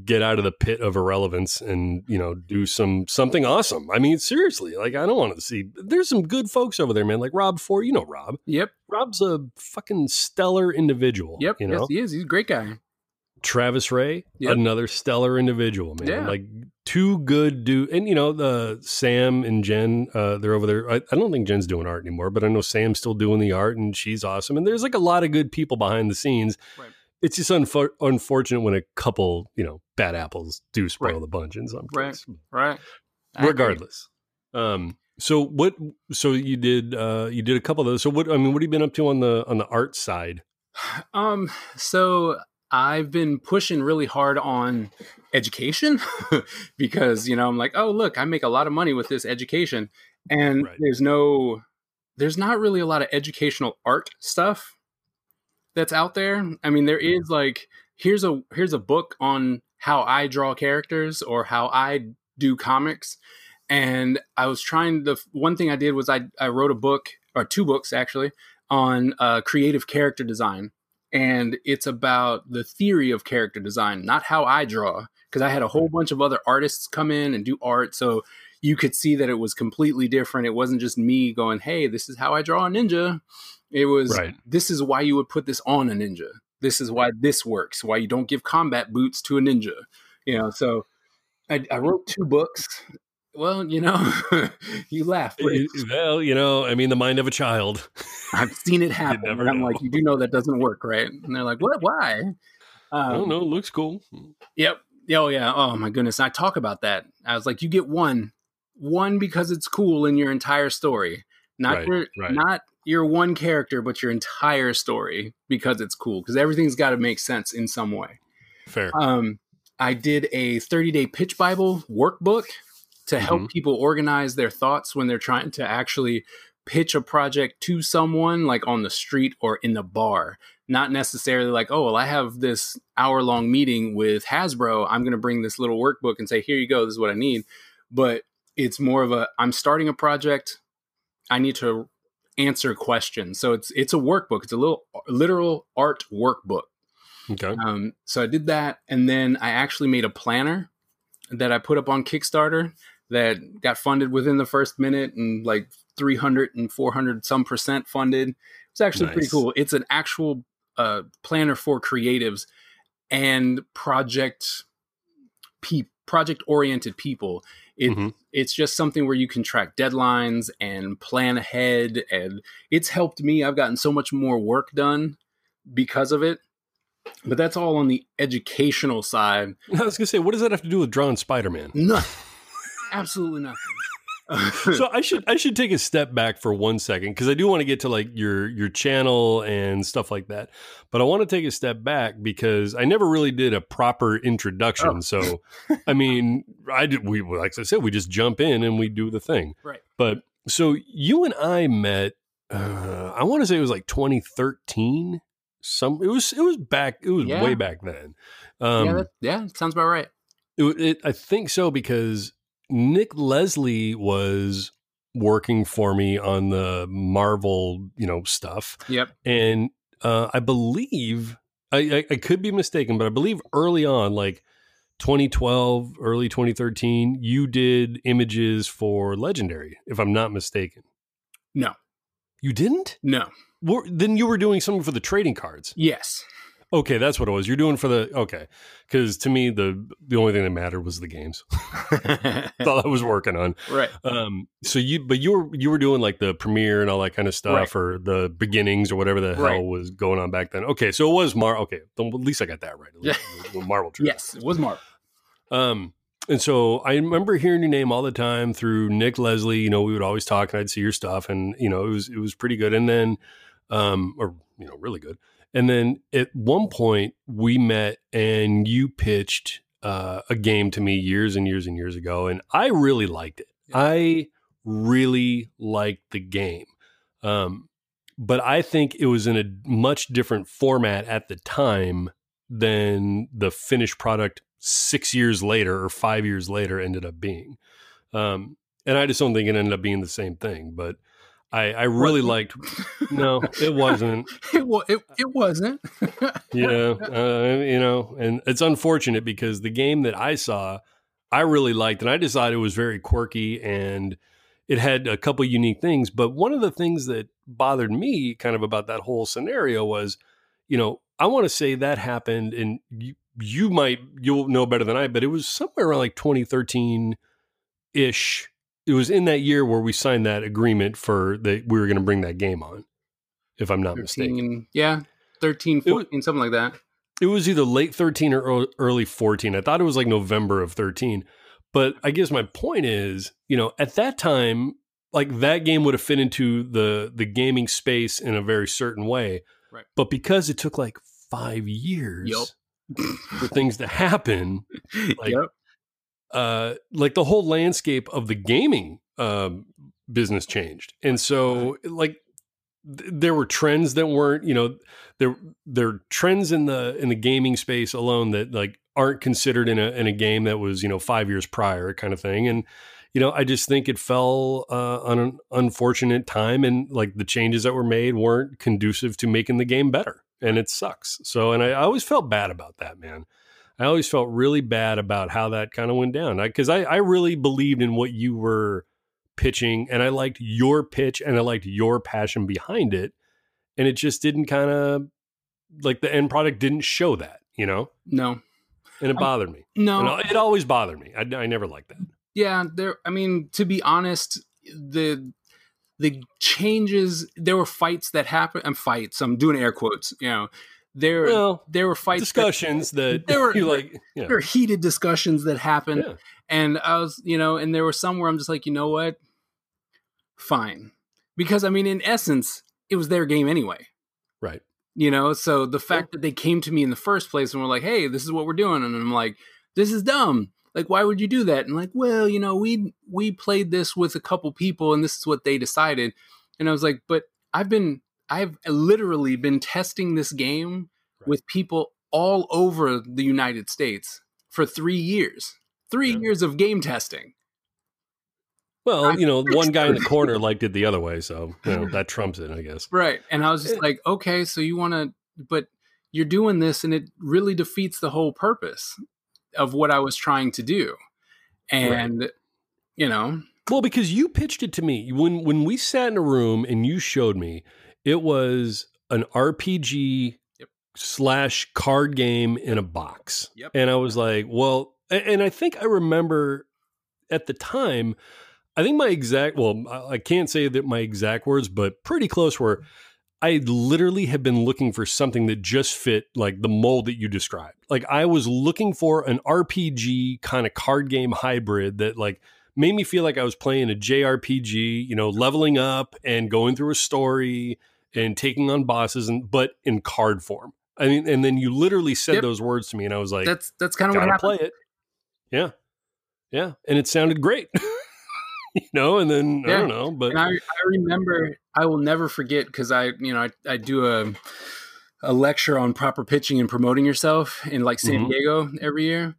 get out of the pit of irrelevance and you know do some something awesome. I mean, seriously, like I don't want to see. There's some good folks over there, man. Like Rob Ford, you know Rob. Yep. Rob's a fucking stellar individual. Yep. you know. Yes, he is. He's a great guy. Travis Ray, Yep. another stellar individual, man. Yeah. Like two good dude, and you know the Sam and Jen, uh, they're over there. I, I don't think Jen's doing art anymore, but I know Sam's still doing the art, and she's awesome. And there's like a lot of good people behind the scenes. Right. It's just unfor- unfortunate when a couple, you know, bad apples do spoil Right. the bunch in some Right. cases. Right. Agree. Regardless, um, so what? So you did, uh, you did a couple of those. So what? I mean, what have you been up to on the on the art side? *sighs* Um, so I've been pushing really hard on education *laughs* because, you know, I'm like, oh, look, I make a lot of money with this education. And Right. there's no, there's not really a lot of educational art stuff that's out there. I mean, there is like, here's a, here's a book on how I draw characters or how I do comics. And I was trying the one thing I did was I, I wrote a book or two books actually on uh, creative character design and it's about the theory of character design, not how I draw. Because I had a whole mm-hmm. bunch of other artists come in and do art, so you could see that it was completely different. It wasn't just me going, "Hey, this is how I draw a ninja." It was, Right. "This is why you would put this on a ninja. This is why this works. Why you don't give combat boots to a ninja." You know, so I, I wrote two books. Well, you know, *laughs* you laugh. well, you know, I mean, the mind of a child. I've seen it *laughs* happen. I'm know. like, you do know that doesn't work, right? And they're like, what? Why? I don't Um, know. Looks cool. Yep. Oh yeah. Oh my goodness. I talk about that. I was like, you get one, one because it's cool in your entire story, not Right, your, right. not your one character, but your entire story because it's cool. Because everything's got to make sense in some way. Fair. Um, I did a 30 day pitch Bible workbook to help Mhm. people organize their thoughts when they're trying to actually pitch a project to someone like on the street or in the bar. Not necessarily like, oh, well, I have this hour long meeting with Hasbro. I'm going to bring this little workbook and say, here you go. This is what I need. But it's more of a, I'm starting a project. I need to answer questions. So it's, it's a workbook. It's a little literal art workbook. Okay. Um, so I did that, and then I actually made a planner that I put up on Kickstarter that got funded within the first minute and like 300 and 400 some percent funded. It's actually pretty cool. It's an actual uh, planner for creatives and project pe- project oriented people. It, Mhm. It's just something where you can track deadlines and plan ahead, and it's helped me. I've gotten so much more work done because of it. But that's all on the educational side. *laughs* I was gonna say, what does that have to do with drawing Spider Man? Nothing. Absolutely nothing. so I should I should take a step back for one second because I do want to get to like your your channel and stuff like that. But I want to take a step back because I never really did a proper introduction. Oh. So *laughs* I mean, I did we like I said, we just jump in and we do the thing. Right. But so you and I met. Uh, I want to say it was like 2013. Some it was it was back it was Yeah. way back then. Um, yeah, that, yeah, sounds about right. it, it, I think so because Nick Leslie was working for me on the Marvel, you know, stuff, Yep. and uh, I believe I, I, I could be mistaken, but I believe early on, like 2012, early 2013, you did images for Legendary, if I'm not mistaken. No. You didn't? No. Were, then you were doing something for the trading cards. Yes. Okay, that's what it was. You're doing for the okay, because to me the the only thing that mattered was the games. That's *laughs* *laughs* all I was working on. right. Um, so you, but you were you were doing like the premiere and all that kind of stuff, Right. or the beginnings, or whatever the Right. hell was going on back then. Okay, so it was Mar. Okay, at least I got that right. At least it was Marvel. *laughs* Trip. Yes, it was Mark. Um, and so I remember hearing your name all the time through Nick Leslie. You know, we would always talk, and I'd see your stuff, and you know, it was it was pretty good. And then, um, or you know, really good. And then at one point we met, and you pitched uh, a game to me years and years and years ago, and I really liked it. I really liked the game. Um, but I think it was in a much different format at the time than the finished product six years later or five years later ended up being. Um, and I just don't think it ended up being the same thing. But I, I really liked. No, it wasn't. *laughs* it, wa- it, it wasn't. *laughs* yeah, uh, you know, and it's unfortunate because the game that I saw, I really liked, and I decided it was very quirky and it had a couple unique things. But one of the things that bothered me kind of about that whole scenario was, you know, I want to say that happened, and you, you might you'll know better than I, but it was somewhere around like 2013 ish. It was in that year where we signed that agreement for that we were going to bring that game on, if I'm not mistaken. yeah, 13, It was- 14, something like that. It was either late 13 or early 14. I thought it was like November of 13. But I guess my point is, you know, at that time, like that game would have fit into the the gaming space in a very certain way. Right. But because it took like five years Yup. for things to happen, *laughs* Like, yep. Uh, like the whole landscape of the gaming um, business changed, and so like th- there were trends that weren't, you know, there there are trends in the in the gaming space alone that like aren't considered in a in a game that was you know five years prior kind of thing, and you know I just think it fell uh, on an unfortunate time, and like the changes that were made weren't conducive to making the game better, and it sucks. So, and I, I always felt bad about that, man. I always felt really bad about how that kind of went down because I, I, really believed in what you were pitching and I liked your pitch and I liked your passion behind it. And it just didn't kind of like the end product didn't show that, you know, No. and it um, bothered me. No. And it always bothered me. I, I never liked that. Yeah, there. I mean, to be honest, the the changes. There were fights that happened. And fights. I'm doing air quotes. You know, there Well, there were fights. discussions *laughs* that, There were- *laughs* you like, yeah, there were heated discussions that happened, yeah, and I was, you know, and there were some where I'm just like, you know what, fine, because I mean, in essence, it was their game anyway. right. You know, so the fact that they came to me in the first place and were like, "Hey, this is what we're doing," and I'm like, "This is dumb. Like, why would you do that?" And like, well, you know, we we played this with a couple people, and this is what they decided. And I was like, "But I've been, I've literally been testing this game Right. with people all over the United States for three years. Three Yeah. years of game testing. Well, I'm you know, one guy in the *laughs* corner liked it the other way. So, you know, that *laughs* trumps it, I guess. Right. And I was just eh like, okay, so you want to, but you're doing this and it really defeats the whole purpose of what I was trying to do. And, you know, Well, because you pitched it to me when when we sat in a room and you showed me, it was an RPG Yep. slash card game in a box, Yep. and I was like, well, and I think I remember at the time, I think my exact well, I I can't say that my exact words, but pretty close were. I literally have been looking for something that just fit like the mold that you described. Like I was looking for an RPG kind of card game hybrid that like made me feel like I was playing a JRPG, you know, leveling up and going through a story and taking on bosses and but in card form. I mean, and then you literally said Yep. those words to me and I was like, that's, that's kind of what happened. play it. Yeah. Yeah. And it sounded great. *laughs* you know, and then I don't know, but I, I remember, I will never forget because I, you know, I, I do a, a lecture on proper pitching and promoting yourself in like San Mhm. Diego every year.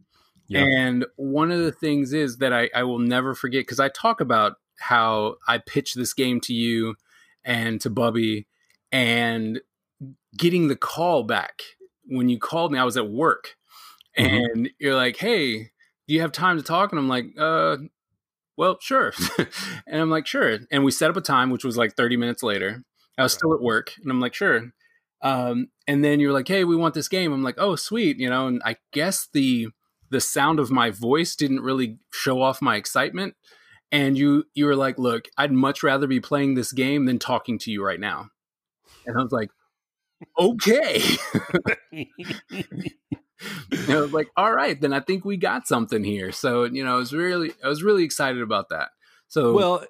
Yeah. And one of the things is that I, I will never forget because I talk about how I pitched this game to you and to Bubby and getting the call back when you called me. I was at work Mhm. and you're like, hey, do you have time to talk? And I'm like, uh, well, sure. *laughs* and I'm like, sure. And we set up a time, which was like 30 minutes later. I was Right. still at work and I'm like, sure. Um, and then you're like, hey, we want this game. I'm like, oh, sweet. You know, and I guess the the sound of my voice didn't really show off my excitement. And you you were like, look, I'd much rather be playing this game than talking to you right now. And I was like, okay. *laughs* And I was like, all right, then I think we got something here. So, you know, I was really I was really excited about that. So well,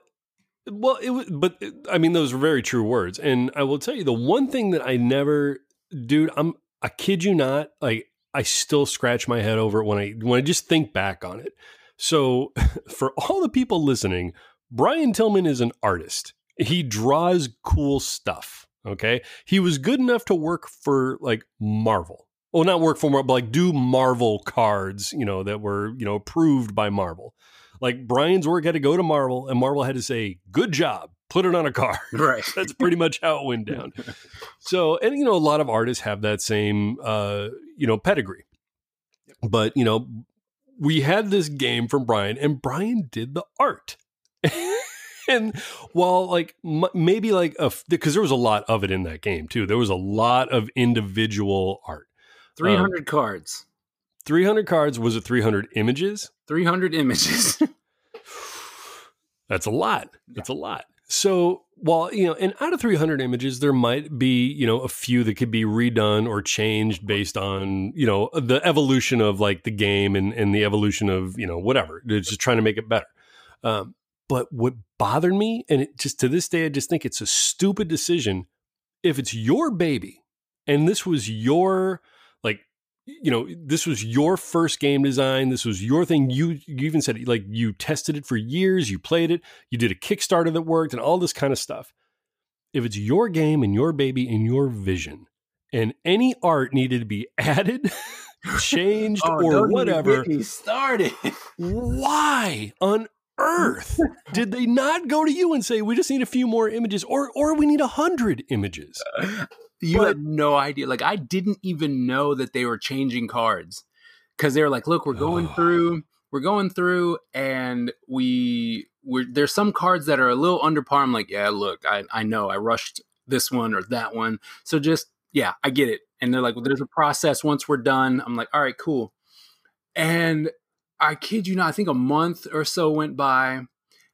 well, it was, but it- I mean, those were very true words. And I will tell you the one thing that I never, dude, I'm, I kid you not, like I still scratch my head over it when I when I just think back on it. So, *laughs* for all the people listening, Brian Tillman is an artist. He draws cool stuff. Okay, he was good enough to work for like Marvel. well, not work for Marvel, but like do Marvel cards, you know, that were, you know, approved by Marvel. Like Brian's work had to go to Marvel and Marvel had to say, good job, put it on a card. *laughs* Right. *laughs* That's pretty much how it went down. *laughs* So, and, you know, a lot of artists have that same, uh, you know, pedigree. But, you know, we had this game from Brian and Brian did the art. and while like m- maybe like a because there was a lot of it in that game too there was a lot of individual art 300 cards. 300 cards was it 300 images 300 images. *sighs* that's a lot that's a lot so while you know and out of 300 images there might be you know a few that could be redone or changed based on you know the evolution of like the game and and the evolution of you know whatever. It's just trying to make it better. Um, but what bothered me and it just to this day i just think it's a stupid decision. If it's your baby and this was your you know this was your first game design this was your thing you you even said like you tested it for years you played it you did a kickstarter that worked and all this kind of stuff if it's your game and your baby and your vision and any art needed to be *laughs* added changed Oh, or whatever get me started. why on earth did they not go to you and say we just need a few more images or or we need a hundred images *laughs* uh, You But- had no idea. Like I didn't even know that they were changing cards because they were like, "Look, we're going Oh. through, we're going through, and we we're there's some cards that are a little under par." I'm like, "Yeah, look, I I know I rushed this one or that one, so just yeah, I get it." And they're like, well, "There's a process. Once we're done, I'm like, all right, cool." And I kid you not, I think a month or so went by,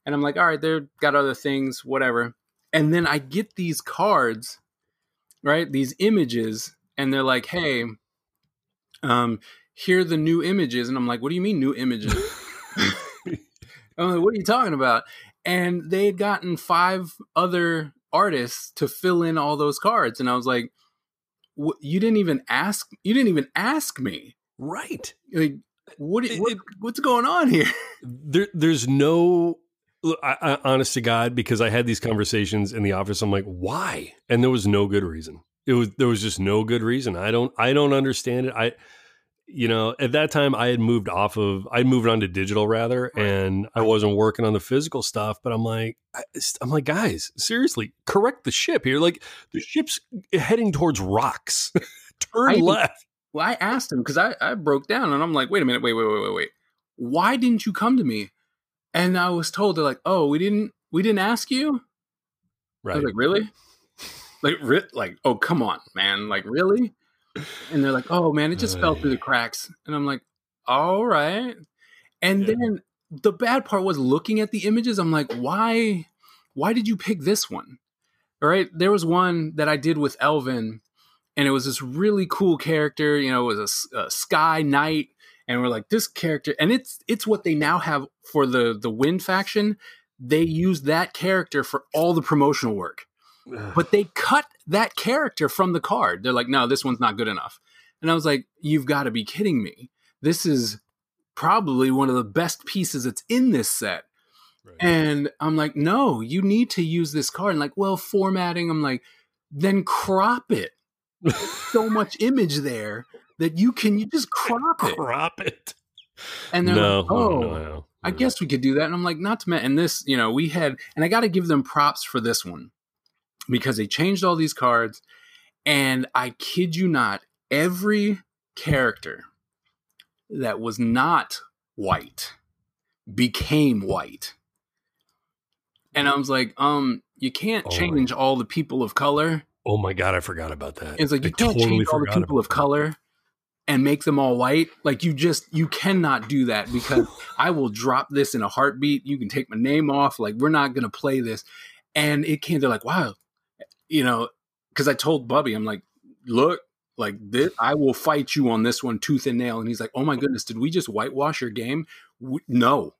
and I'm like, all right, they've got other things, whatever. And then I get these cards right? These images, and they're like, "Hey, um, here are the new images," and I'm like, "What do you mean new images?" *laughs* I'm like, "What are you talking about?" And they had gotten five other artists to fill in all those cards, and I was like, "What? You didn't even ask? You didn't even ask me? right Like, what? It- what it- what's going on here?" *laughs* there there's no look, I, I, honest to God, because I had these conversations in the office, I'm like, why? And there was no good reason. It was there was just no good reason. I don't I don't understand it. I you know, at that time I had moved off of I moved on to digital rather and I wasn't working on the physical stuff, but I'm like I, I'm like guys, seriously, correct the ship here. Like the ship's heading towards rocks. *laughs* Turn I left. Well, I asked him because I, I broke down and I'm like, wait a minute, wait, wait, wait, wait, wait. Why didn't you come to me? And I was told they're like, oh, we didn't we didn't ask you. I Right. was like, really? Like, ri- like, oh, come on, man. Like, really? And they're like, oh man, it just fell through the cracks. And I'm like, all right. And Yeah. then the bad part was looking at the images. I'm like, why? Why did you pick this one? All right. There was one that I did with Elvin, and it was this really cool character. You know, it was a Sky Knight, and we're like, this character, and it's it's what they now have for the the Wind faction. They use that character for all the promotional work but they cut that character from the card. They're like, no, this one's not good enough. And I was like, you've got to be kidding me. This is probably one of the best pieces that's in this set. Right. And I'm like, no, you need to use this card. And like, well, formatting, I'm like, then crop it. So *laughs* much image there that you can you just crop it. crop it. And they're no, like, oh, no, no. I guess we could do that. And I'm like, not to mention, and this, you know, we had, and I got to give them props for this one because they changed all these cards. And I kid you not, every character that was not white became white. And I was like, um, you can't Oh, change all the people of color. Oh my god, I forgot about that. It's like you I can't totally change all the people of color and make them all white. Like you just you cannot do that because *laughs* I will drop this in a heartbeat. You can take my name off. Like we're not gonna play this. And it came. They're like, wow, you know, because I told Bubby, I'm like, look, like this, I will fight you on this one tooth and nail. And he's like, oh my goodness, did we just whitewash your game? W- no,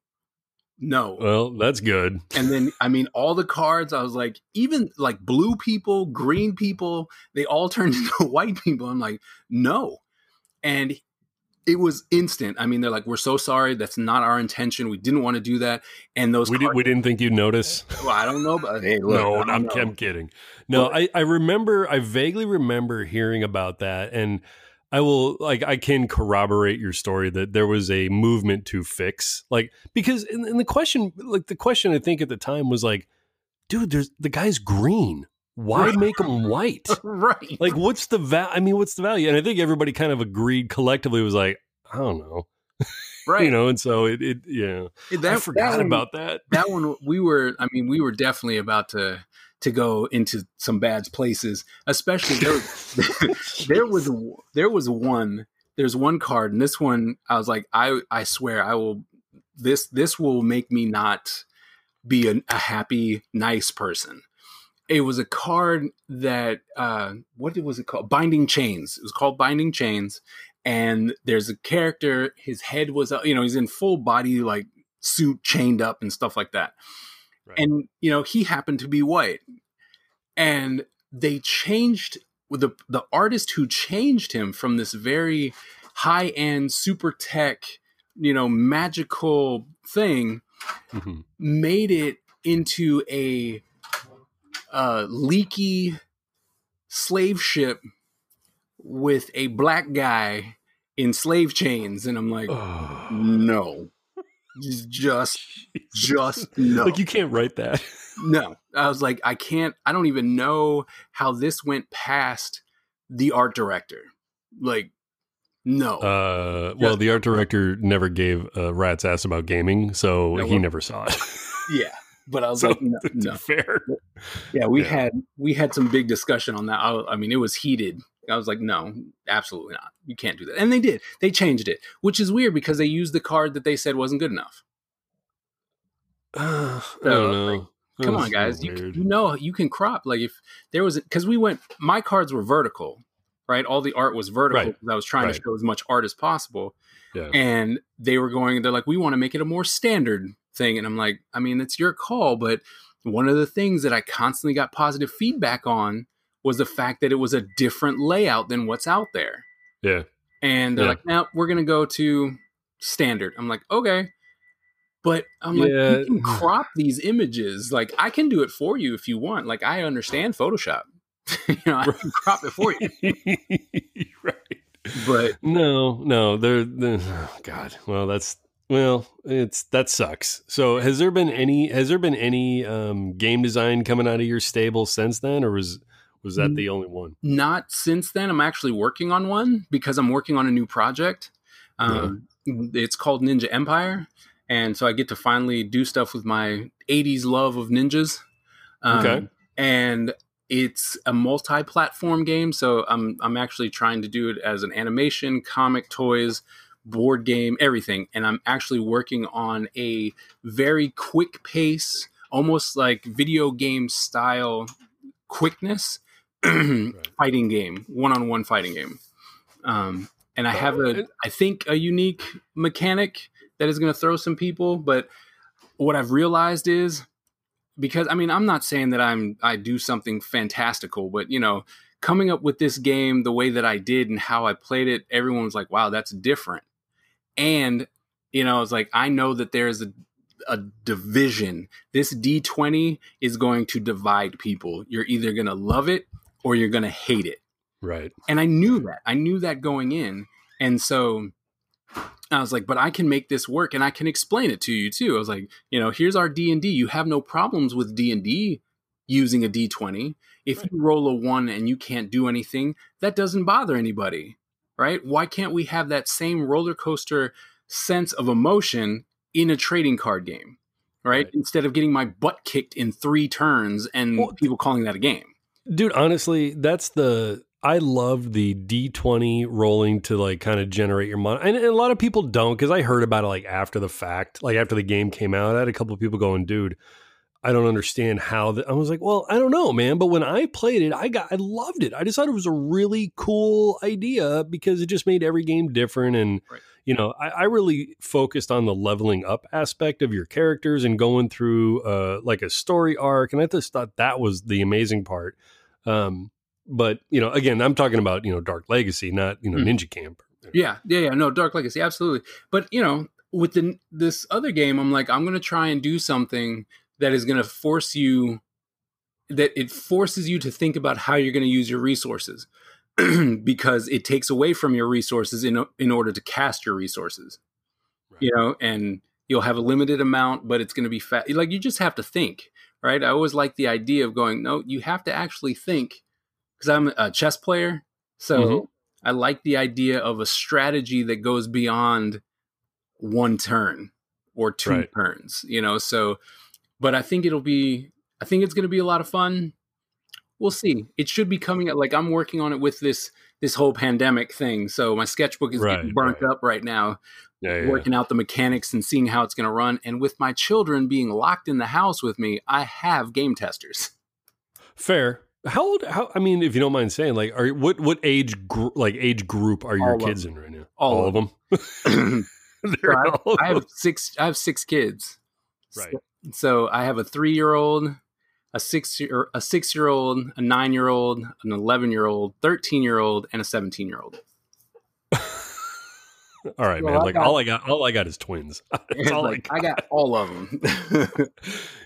no. Well, that's good. And then, I mean, all the cards, I was like, even like blue people, green people, they all turned *laughs* into white people. I'm like, no. And it was instant. I mean, they're like, we're so sorry. That's not our intention. We didn't want to do that. And those, We, did, we didn't think you'd notice. *laughs* well, I don't know, but hey, look, no, I don't I'm, know. I'm kidding. No, I, I remember, I vaguely remember hearing about that. And I will like I can corroborate your story that there was a movement to fix like because in, in the question like the question I think at the time was like, dude, there's the guy's green. Why make them white? *laughs* right. like what's the val? I mean, what's the value? And I think everybody kind of agreed collectively was like, I don't know, *laughs* right. you know. And so it, it yeah, that, I forgot that one- about that. that one we were i mean we were definitely about to to go into some bad places especially there, *laughs* there was there was one there's one card and this one i was like i i swear i will this this will make me not be a, a happy nice person it was a card that uh what was it called binding chains it was called binding chains and there's a character his head was uh, you know he's in full body like suit chained up and stuff like that Right. and you know he happened to be white and they changed the the artist who changed him from this very high end super tech you know magical thing Mhm. made it into a uh, leaky slave ship with a black guy in slave chains and i'm like Oh. *sighs* no just just no Like you can't write that. no i was like i can't i don't even know how this went past the art director like no Uh, well, the art director never gave a rat's ass about gaming, so Yeah, he well- never saw it. yeah but i was *laughs* so, like no, no. fair. Yeah we Yeah. had we had some big discussion on that. I, I mean it was heated. I was like no absolutely not. You can't do that. And they did. They changed it which is weird because they used the card that they said wasn't good enough. Uh, *sighs* I So, don't know. come on guys. so you, you know you can crop. Like if there was because we went my cards were vertical right? All the art was vertical Right. i was trying Right. to show as much art as possible. Yeah. and they were going they're like we want to make it a more standard thing. And i'm like i mean it's your call but one of the things that i constantly got positive feedback on was the fact that it was a different layout than what's out there yeah. and they're Yeah. like now we're going to go to standard i'm like okay but i'm like you can crop these images like i can do it for you if you want like i understand photoshop *laughs* you know i can crop it for you *laughs* right. but No, no, there. there- oh, God, well, that's well, it's that sucks. So, has there been any? Has there been any um, game design coming out of your stable since then, or was was that the only one? not since then. I'm actually working on one because I'm working on a new project. Um, It's called Ninja Empire, and so I get to finally do stuff with my '80s love of ninjas. Um, Okay. and it's a multi-platform game, so I'm I'm actually trying to do it as an animation, comic, toys, board game, everything. And I'm actually working on a very quick pace, almost like video game style quickness *clears throat* fighting game, one-on-one fighting game. Um, and I have a, I think, a unique mechanic that is going to throw some people. But what I've realized is because I mean, I'm not saying that I'm I do something fantastical, but you know, coming up with this game the way that I did and how I played it, everyone was like, "Wow, that's different." And you know, it's like I know that there's a a division. This D20 is going to divide people. You're either going to love it or you're going to hate it. Right. And I knew that. I knew that going in. And so I was like, but I can make this work and I can explain it to you too. I was like, you know, here's our D&D. You have no problems with D&D using a D20. If you roll a 1 and you can't do anything, that doesn't bother anybody, right? Why can't we have that same roller coaster sense of emotion in a trading card game? Right? Right. Instead of getting my butt kicked in 3 turns and Well, people calling that a game. Dude, honestly, that's the I love the D20 rolling to like kind of generate your money. And, and a lot of people don't because I heard about it like after the fact, like after the game came out. I had a couple of people going, dude, I don't understand how that. I was like, well, I don't know, man. But when I played it, I got, I loved it. I just thought it was a really cool idea because it just made every game different. And, Right. you know, I, I really focused on the leveling up aspect of your characters and going through uh, like a story arc. And I just thought that was the amazing part. Um, but you know, again, I'm talking about you know Dark Legacy, not you know Hmm. Ninja Camp. Yeah, yeah, yeah. No, Dark Legacy, absolutely. But you know, with the this other game, I'm like, I'm gonna try and do something that is gonna force you that it forces you to think about how you're gonna use your resources. *clears throat* because it takes away from your resources in in order to cast your resources. Right. You know, and you'll have a limited amount, but it's going to be fat. Like you just have to think, right? I always like the idea of going, no, you have to actually think because I'm a chess player. So Mhm. I like the idea of a strategy that goes beyond one turn or two Right. turns, you know? So, but I think it'll be, I think it's going to be a lot of fun. We'll see. It should be coming out. Like I'm working on it with this, this whole pandemic thing. So my sketchbook is getting burnt right. up right now Yeah, yeah. working out the mechanics and seeing how it's going to run. And with my children being locked in the house with me, I have game testers. Fair. How old? How I mean, if you don't mind saying, like, are what what age gr- like age group are your All kids in right now? All of of them. *laughs* *clears throat* so I, all I have six. I have six kids. Right. So, so I have a three-year-old, a six year, a six-year-old, a nine-year-old, an eleven-year-old, thirteen-year-old, and a seventeen-year-old. *laughs* all right, Well, man. I Like got- all I got, all I got is twins. *laughs* All like, I I got all of them. *laughs*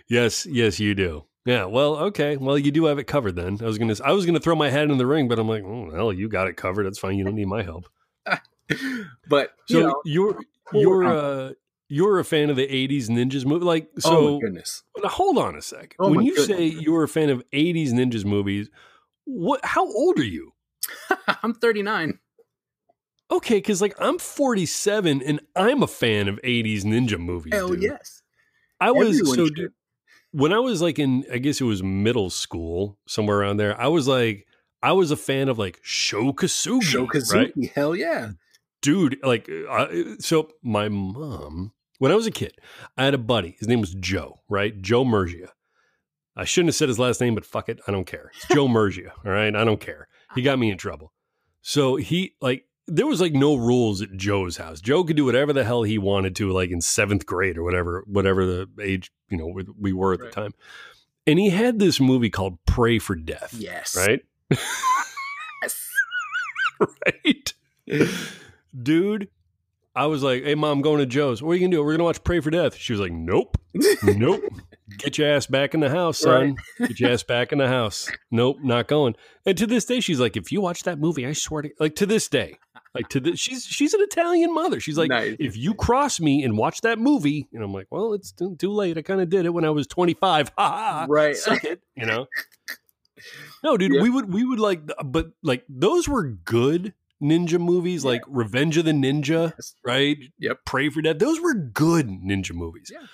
Yes, yes, you do. Yeah. Well, okay. Well, you do have it covered then. I was gonna, I was gonna throw my hat in the ring, but I'm like, oh, well, you got it covered. That's fine. You don't need my help. but So you know, you're you're uh you're a fan of the '80s ninjas movie, like oh so. my goodness, Now, hold on a sec. Oh when you goodness. say *laughs* you're a fan of '80s ninjas movies, what? How old are you? *laughs* I'm 39. Okay, because like I'm 47 and I'm a fan of 80s ninja movies. Hell dude. yes. I was Everyone so dude, when I was like in, I guess it was middle school, somewhere around there. I was like, I was a fan of like Shokasugi, Shokazuki, right? hell yeah. Dude, like, uh, so my mom, when I was a kid, I had a buddy. His name was Joe, right? Joe Mergia. I shouldn't have said his last name, but fuck it, I don't care. It's Joe *laughs* Mergia, all right? I don't care. He got me in trouble. So he like there was like no rules at Joe's house. Joe could do whatever the hell he wanted to, like in seventh grade or whatever, whatever the age you know we- we were at Right. the time. And he had this movie called Pray for Death, Yes. right? *laughs* Yes. *laughs* right, dude. I was like, "Hey, mom, I'm going to Joe's. What are you gonna do? We're gonna watch Pray for Death." She was like, "Nope, nope. *laughs* Get your ass back in the house, son. Get your ass back in the house. Nope, not going." And to this day, she's like, "If you watch that movie, I swear to like to this day, like to this, she's she's an Italian mother. She's like, Nice. if you cross me and watch that movie, and I'm like, well, it's too, too late. I kind of did it when I was 25. *laughs* Ha ha. Right. Suck it. You know. *laughs* No, dude, Yeah. we would we would like, but like those were good ninja movies, like Revenge of the Ninja, Yes. right? Yep. Pray for Death. Those were good ninja movies. Yeah.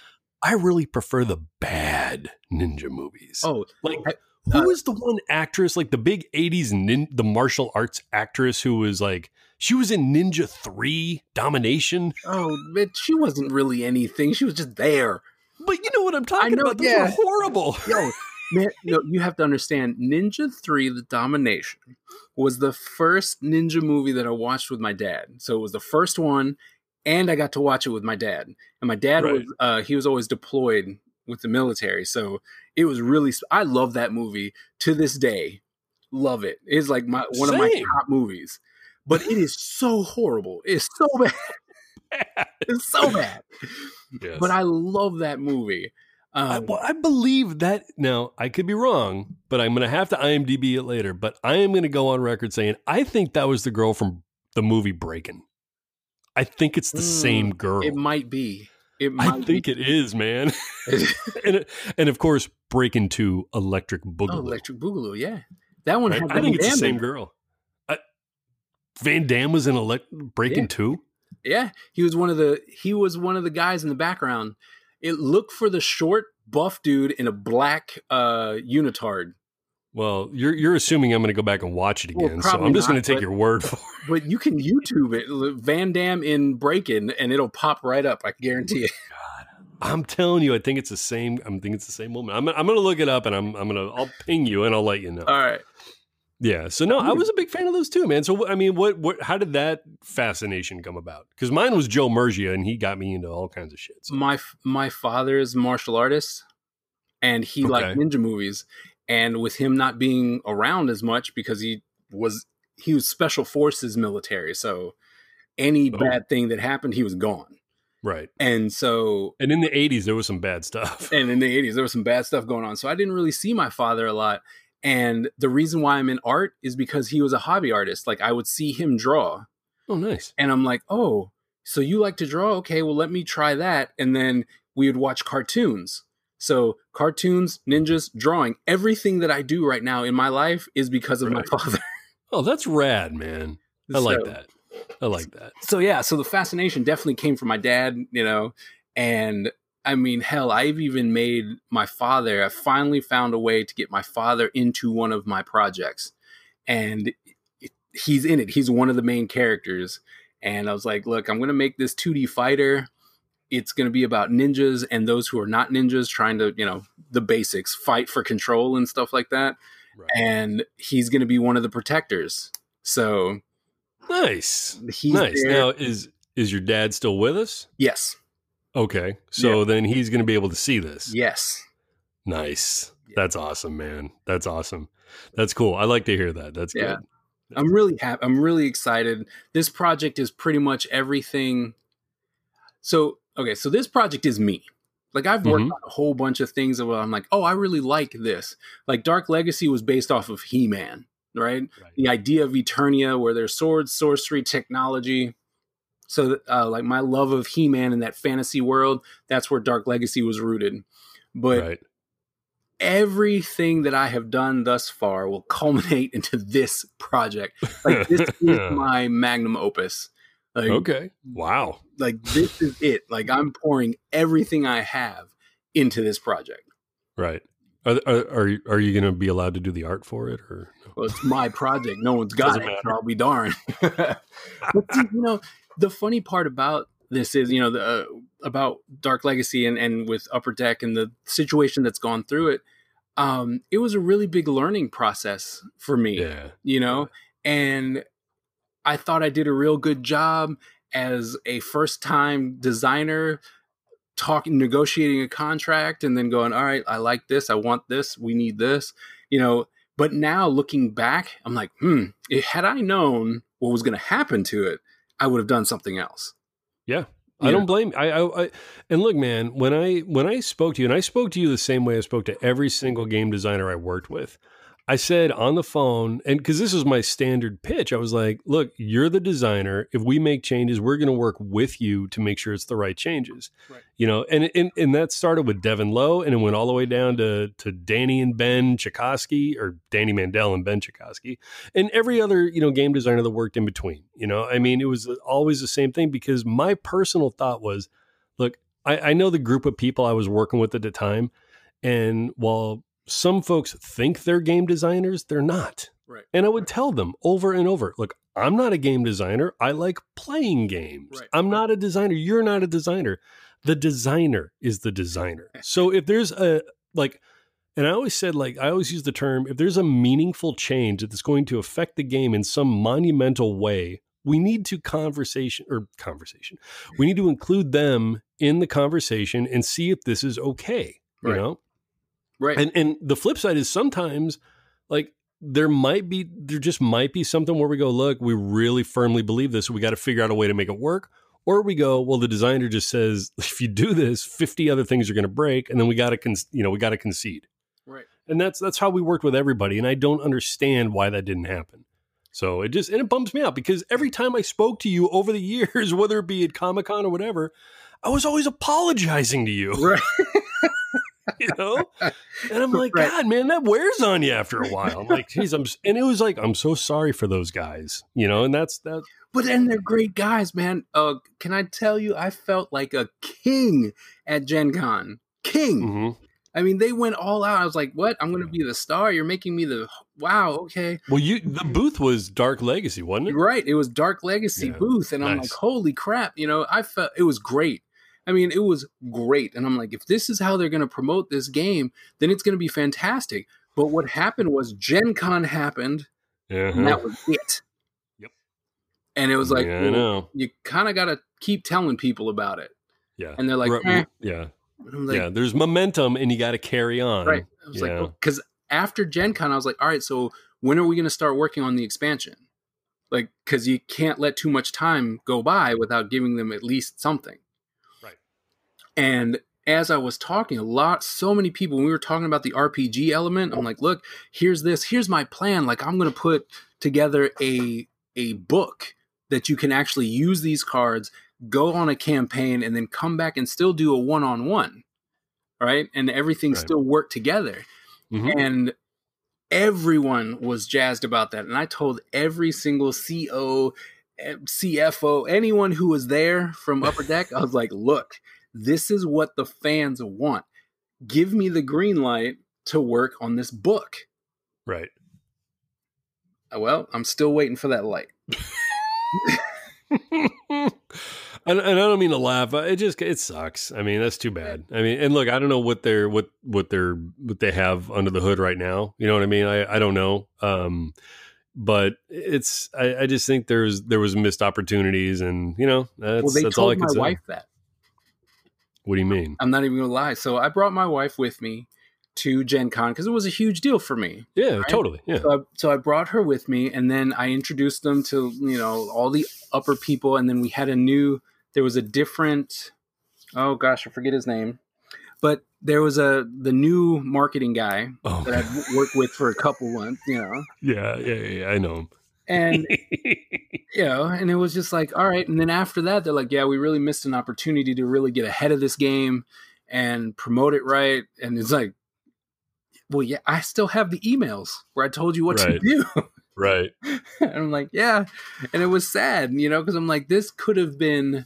I really prefer the bad ninja movies. Oh, like I- who uh, was the one actress, like the big '80s nin- the martial arts actress who was like she was in Ninja Three Domination. oh, but she wasn't really anything. She was just there. But you know what I'm talking know, about? Those yeah. were horrible. Yo, *laughs* man, no, you have to understand. Ninja Three: The Domination was the first ninja movie that I watched with my dad. So it was the first one, and I got to watch it with my dad. And my dad Right. was uh, he was always deployed with the military, so it was really. I love that movie to this day. Love it. It's like my one of my top movies. But it is so horrible. It's so *laughs* bad. It's so bad. *laughs* Yes. But I love that movie. I, Um, well, I believe that. Now, I could be wrong, but I'm going to have to IMDb it later. But I am going to go on record saying I think that was the girl from the movie Breakin'. I think it's the Mm, same girl. it might be. It I think be. it is, man. *laughs* *laughs* and, and of course, Breakin' Two, Electric Boogaloo. Oh, Electric Boogaloo, yeah. That one right? I think it's the same girl. I, Van Damme was in Elect- Breakin' Yeah. Two. Yeah, he was one of the he was one of the guys in the background. It looked for the short, buff dude in a black uh unitard. Well, you're you're assuming I'm going to go back and watch it Well, again, so I'm just going to take but- your word for it. But you can YouTube it, Van Damme in Breakin', and it'll pop right up. I guarantee it. *laughs* I'm telling you, I think it's the same. I'm thinking it's the same woman. I'm, I'm going to look it up and I'm, I'm going to, I'll ping you and I'll let you know. All right. Yeah. So no, I hmm. was a big fan of those too, man. So I mean, what, what, how did that fascination come about? Because mine was Joe Mergia and he got me into all kinds of shit. So, My my father is a martial artist, and he liked ninja movies. And with him not being around as much because he was he was special forces military, so any Oh. bad thing that happened, he was gone. right. And so And in the 80s, there was some bad stuff. and in the 80s there was some bad stuff going on so i didn't really see my father a lot And the reason why I'm in art is because he was a hobby artist. Like I would see him draw, Oh, nice. and I'm like, oh, so you like to draw? Okay, well, let me try that. And then we would watch cartoons. So cartoons, ninjas, drawing, everything that I do right now in my life is because of Right. my father. *laughs* Oh, that's rad, man. I like that. I like that. so yeah, so the fascination definitely came from my dad, you know, and I mean, hell, I've even made my father. I finally found a way to get my father into one of my projects, and he's in it. He's one of the main characters, and I was like, look, I'm gonna make this 2D fighter. It's gonna be about ninjas and those who are not ninjas trying to, you know, the basics, fight for control and stuff like that. Right. And he's gonna be one of the protectors. So Nice. he's nice. there. Now is is your dad still with us? yes, Okay. So then he's going to be able to see this. yes. Nice. Yeah. That's awesome, man. That's awesome. That's cool. I like to hear that. That's Yeah. good. I'm really happy. I'm really excited. This project is pretty much everything. So, okay, so this project is me. Like I've worked Mhm. on a whole bunch of things where I'm like, oh, I really like this. Like Dark Legacy was based off of He-Man, right? Right. The idea of Eternia, where there's swords, sorcery, technology. So, uh, like my love of He-Man and that fantasy world, that's where Dark Legacy was rooted. But right. everything that I have done thus far will culminate *laughs* into this project. Like this is *laughs* my magnum opus. Like, Okay. Wow. like this is it. Like I'm pouring everything I have into this project. Right. Are are are, you- are you going to be allowed to do the art for it or? Well, it's my project. No one's *laughs* got Doesn't it. matter. I'll be darned. but see, you know, the funny part about this is, you know, the uh, about Dark Legacy and and with Upper Deck and the situation that's gone through it. Um, it was a really big learning process for me. Yeah. you know and i thought i did a real good job as a first time designer talking negotiating a contract and then going all right i like this i want this we need this you know but now looking back i'm like hmm had i known what was going to happen to it i would have done something else Yeah. I don't blame I, I, I and look man, when I when I spoke to you and I spoke to you the same way I spoke to every single game designer I worked with. I said on the phone and cuz this was my standard pitch. I was like, "Look, you're the designer. If we make changes, we're going to work with you to make sure it's the right changes." Right. You know, and, and and that started with Devin Low and it went all the way down to to Danny and Ben Cichoski or Danny Mandel and Ben Cichoski and every other you know game designer that worked in between you know i mean it was always the same thing because my personal thought was look I, I know the group of people i was working with at the time and while some folks think they're game designers they're not Right. and i would tell them over and over look i'm not a game designer i like playing games Right. i'm not a designer you're not a designer the designer is the designer *laughs* so if there's a like and I always said, like, I always use the term if there's a meaningful change that's going to affect the game in some monumental way, we need to conversation or conversation. We need to include them in the conversation and see if this is okay. You know? Right. And and the flip side is sometimes like there might be there just might be something where we go, look, we really firmly believe this, so we got to figure out a way to make it work. Or we go, well, the designer just says, *laughs* if you do this, 50 other things are going to break, and then we got to, con- you know, we got to concede. Right. And that's that's how we worked with everybody and i don't understand why that didn't happen. So it just and it bums me out because every time i spoke to you over the *laughs* years whether it be at comic-con or whatever i was always apologizing to you. Right *laughs* *laughs* you know and i'm like Right. god man that wears on you after a while i'm like geez i'm and it was like i'm so sorry for those guys you know and that's that But then they're great guys, man. Uh, can I tell you, I felt like a king at Gen Con. King. mhm. I mean, they went all out. I was like, what? I'm going to be the star. You're making me the. Wow, okay. well you the booth was dark legacy wasn't it right. It was Dark Legacy Yeah, booth. And I'm like, holy crap. You know, I felt it was great. I mean, it was great. And I'm like, if this is how they're going to promote this game, then it's going to be fantastic. But what happened was Gen Con happened, uh and that was it. Yep. And it was like, yeah, well, know you kind of got to keep telling people about it. yeah And they're like, eh. yeah like, yeah there's momentum and you got to carry on right. I was yeah. like, because after Gen Con, I was like, all right, so when are we going to start working on the expansion? Like, because you can't let too much time go by without giving them at least something. And as I was talking, a lot, so many people, when we were talking about the RPG element, I'm like, look, here's this, here's my plan. Like, I'm going to put together a a book that you can actually use these cards, go on a campaign, and then come back and still do a one on one, right? And everything Right. still work together. Mhm. And everyone was jazzed about that. And I told every single CO, eh, CFO, anyone who was there from Upper Deck, I was like, look, this is what the fans want. Give me the green light to work on this book. Right. Well, I'm still waiting for that light. *laughs* *laughs* and, and I don't mean to laugh. It just it sucks. I mean, that's too bad. I mean, and look, I don't know what they're what what they're what they have under the hood right now. You know what I mean? I I don't know. Um, but it's I, I just think there's there was missed opportunities, and you know that's well, they that's all I told can say. wife that. What do you mean? I'm not even gonna lie. So I brought my wife with me to Gen Con because it was a huge deal for me. Yeah, Right? totally. Yeah, So I, so I brought her with me, and then I introduced them to you know all the upper people, and then we had a new. There was a different. Oh gosh, I forget his name, but there was a the new marketing guy oh, that I've *laughs* worked with for a couple months, you know, yeah, yeah, yeah, yeah, I know him. And *laughs* you know, and it was just like, all right. And then after that, they're like, yeah, we really missed an opportunity to really get ahead of this game and promote it right. And it's like, well, yeah, I still have the emails where I told you what Right. to do. right. *laughs* and I'm like, yeah. And it was sad, you know, because I'm like, this could have been,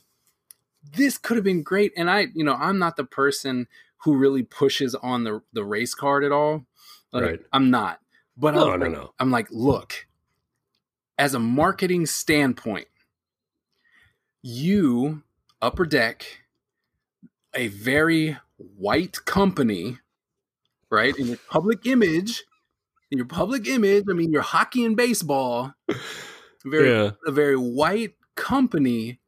this could have been great. And I, you know, I'm not the person who really pushes on the the race card at all. Like, Right. I'm not. But I No, was no, like- no. I'm like, look, as a marketing standpoint, you, Upper Deck, a very white company, right? In your public image, in your public image, I mean, your hockey and baseball, *laughs* very Yeah. a very white company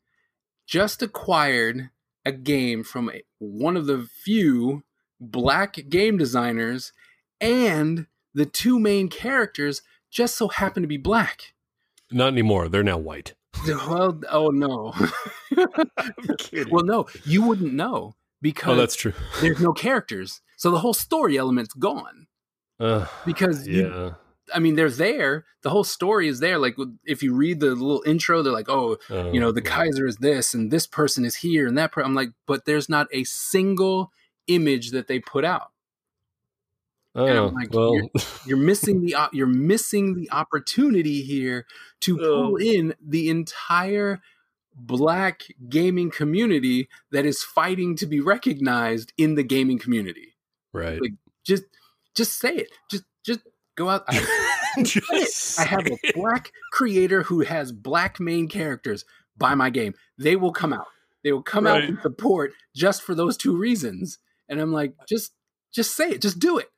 just acquired a game from a, one of the few black game designers and the two main characters just so happen to be black. Not anymore. They're now white. Well, oh no. *laughs* *laughs* Well, no, you wouldn't know because oh, that's true. *laughs* there's no characters. So the whole story element's gone Uh, because you, yeah. I mean, they're there. The whole story is there. Like if you read the little intro, they're like, "Oh, you know, the Oh, yeah. Kaiser is this, and this person is here, and that." Per-. I'm like, but there's not a single image that they put out. Oh, I'm like, well, You're missing the you're missing the opportunity here to *laughs* pull Oh. in the entire black gaming community that is fighting to be recognized in the gaming community. right. like, Just, just say it. Just, just go out. I, *laughs* I have a black creator who has black main characters. Buy my game. They will come out. They will come out Right. and support just for those two reasons. And I'm like, just, just say it. Just do it.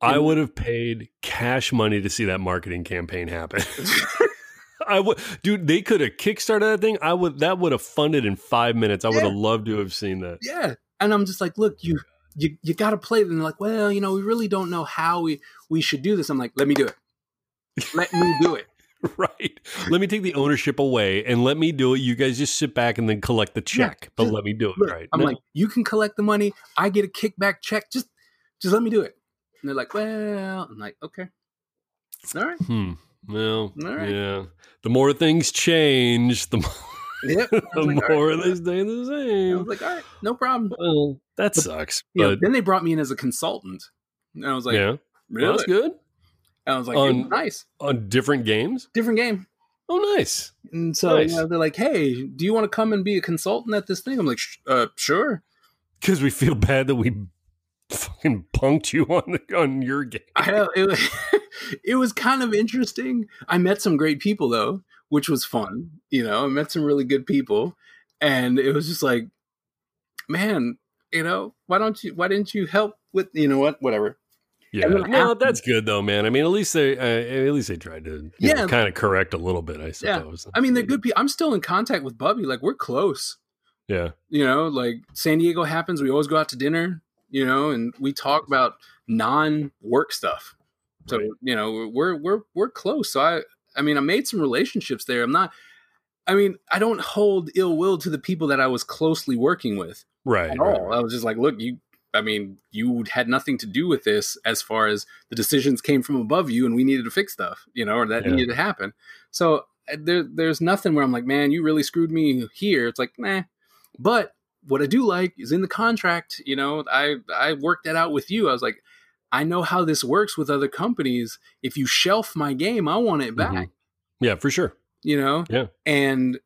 I would have paid cash money to see that marketing campaign happen. *laughs* I would, dude. They could have kickstarted that thing. I would. That would have funded in five minutes. I would have loved to have seen that. yeah and i'm just like look you you, you got to play. They're like well you know we really don't know how we we should do this i'm like let me do it let me do it *laughs* Right. Let me take the ownership away and let me do it. You guys just sit back and then collect the Yeah, check. but just- let me do it. Look, right. i'm No. like you can collect the money i get a kickback check just just let me do it and they're like well i'm like okay all right hmm. Well, All right. yeah. The more things change, the *laughs* more, yep the like, more right. they stay the I same. was like all right no problem Well, that sucks. you know, But then they brought me in as a consultant and i was like yeah, well, really that's good. and i was like On- "Hey, nice On different games. different game Oh, nice. And so Nice. you know, they're like, "Hey, do you want to come and be a consultant at this thing?" I'm like, "Uh, sure." Because we feel bad that we fucking punked you *laughs* on the, on your game. I know it was, *laughs* it was kind of interesting. I met some great people though, which was fun. You know, I met some really good people, and it was just like, man, you know, why don't you? Why didn't you help with? You know what? Whatever. Yeah, no, that's good though, man. I mean, at least they uh, at least they tried to Yeah. kind of correct a little bit. I Yeah. suppose. I mean, they're good people. I'm still in contact with Bubby. Like we're close. Yeah, you know like san diego happens we always go out to dinner you know and we talk about non-work stuff so Right. you know we're we're we're close so i i mean i made some relationships there i'm not I mean, I don't hold ill will to the people that I was closely working with Right. at all. right. I was just like, look, you. I mean, you had nothing to do with this as far as the decisions came from above you, and we needed to fix stuff, you know, or that Yeah. needed to happen. So uh, there, there's nothing where I'm like, man, you really screwed me here. It's like, nah. But what I do like is in the contract. You know, I I worked that out with you. I was like, I know how this works with other companies. If you shelf my game, I want it back. Mhm. Yeah, for sure. You know. Yeah. And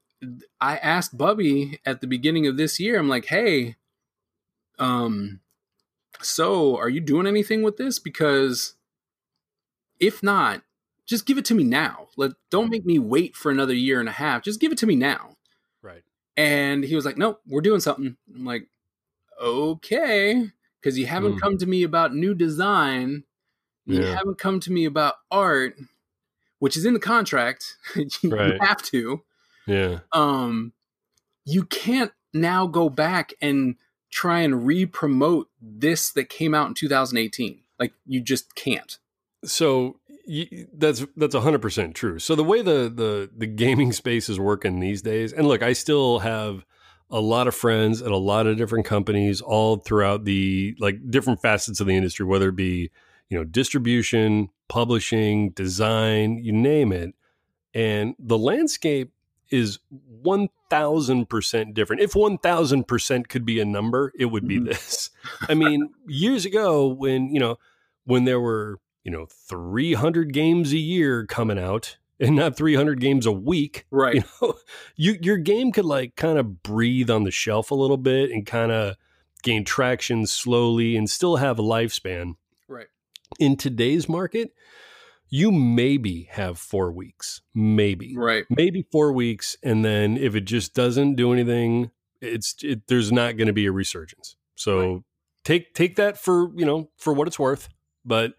I asked Bubby at the beginning of this year. I'm like, hey, um, so are you doing anything with this? Because if not, just give it to me now. Let don't make me wait for another year and a half. Just give it to me now. And he was like, "Nope, we're doing something." I'm like, "Okay," because you haven't Mm. come to me about new design. You Yeah. haven't come to me about art, which is in the contract. *laughs* you Right. have to. Yeah. Um, you can't now go back and try and re-promote this that came out in 2018. Like you just can't. So that's that's hundred percent true. So the way the the the gaming space is working these days, and look, I still have a lot of friends at a lot of different companies, all throughout the like different facets of the industry, whether it be you know distribution, publishing, design, you name it, and the landscape is one thousand percent different. If one thousand percent could be a number, it would be Mhm. this. I mean, years ago, when you know when there were you know 300 games a year coming out and not 300 games a week *laughs* Right. you know you, your game could like kind of breathe on the shelf a little bit and kind of gain traction slowly and still have a lifespan Right. in today's market you maybe have four weeks maybe Right. maybe four weeks and then if it just doesn't do anything it's it, there's not going to be a resurgence so Right. take take that for you know for what it's worth but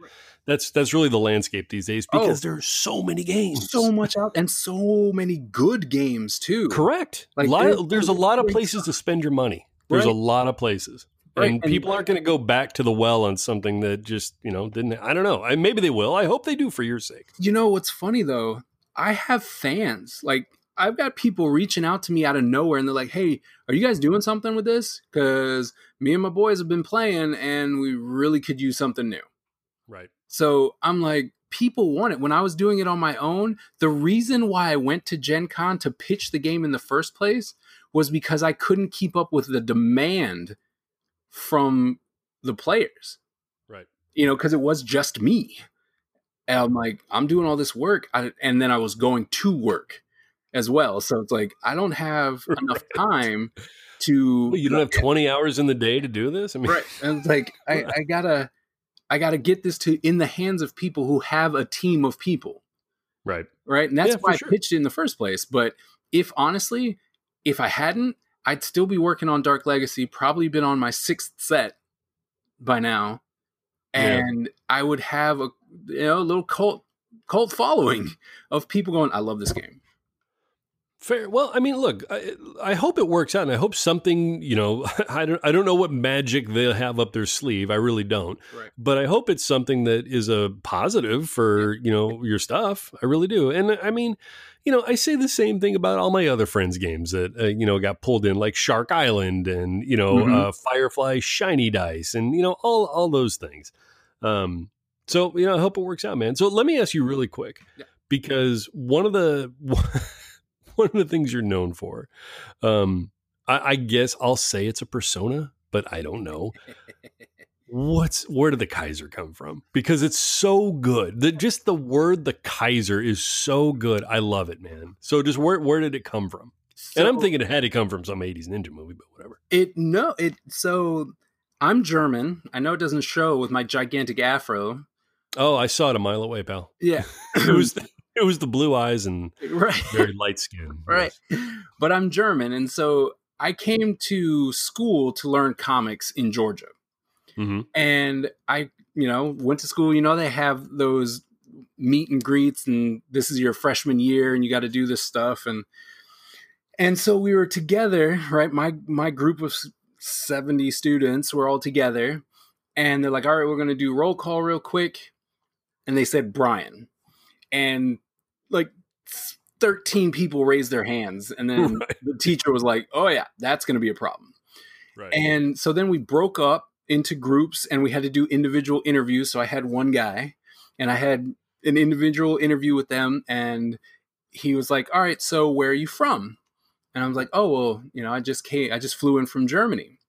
that's that's really the landscape these days Oh. because there's so many games So much out and so many good games too. correct Like, Lot- there's- there's a lot of places to spend your money there's Right. a lot of places Right, and and- people aren't going to go back to the well on something that just you know didn't i don't know I, maybe they will i hope they do for your sake You know what's funny though? I have fans. Like I've got people reaching out to me out of nowhere and they're like, "Hey, are you guys doing something with this? Cuz me and my boys have been playing and we really could use something new." Right So I'm like, people want it. When I was doing it on my own, the reason why I went to Gen Con to pitch the game in the first place was because I couldn't keep up with the demand from the players. right You know, because it was just me. And I'm like, I'm doing all this work. I, and then I was going to work as well. So it's like, I don't have *laughs* enough time to. Well, you don't have 20 hours in the day to do this i mean right and it's like I, *laughs* I gotta i gotta get this to in the hands of people who have a team of people. Right. Right? And that's Yeah, why sure. i pitched it in the first place. But if honestly if i hadn't i'd still be working on dark legacy probably been on my sixth set by now. Yeah. and i would have a you know a little cult cult following of people going i love this game Fair. Well, I mean, look, I, I hope it works out, and I hope something. You know, *laughs* I don't. I don't know what magic they'll have up their sleeve. I really don't. right But I hope it's something that is a positive for you know your stuff. I really do. And I mean, you know, I say the same thing about all my other friends' games that uh, you know got pulled in, like Shark Island and you know Mhm. uh, Firefly Shiny Dice, and you know all all those things. Um, so you know, I hope it works out, man. So let me ask you really quick, Yeah. because one of the *laughs* one of the things you're known for, um, I, I guess I'll say it's a persona, but I don't know what's where did the Kaiser come from? Because it's so good. The, just the word the Kaiser is so good. I love it, man. So just where where did it come from? and I'm thinking it had to come from some 80s ninja movie, but whatever. It no, it so I'm German. I know it doesn't show with my gigantic afro. Oh, I saw it a mile away, pal. Yeah. *laughs* It was it was the blue eyes and *laughs* right. very light skin. *laughs* right. But I'm German and so I came to school to learn comics in Georgia. hmm And I, you know, went to school, you know, they have those meet and greets and this is your freshman year and you got to do this stuff and and so we were together, right? My my group of 70 students were all together and they're like, "All right, we're going to do roll call real quick." And they said Brian. And like 13 people raised their hands. And then *laughs* Right. the teacher was like, oh, yeah, that's going to be a problem. Right. And so then we broke up into groups and we had to do individual interviews. So I had one guy and I had an individual interview with them. And he was like, all right, so where are you from? And I was like, oh, well, you know, I just came, I just flew in from Germany.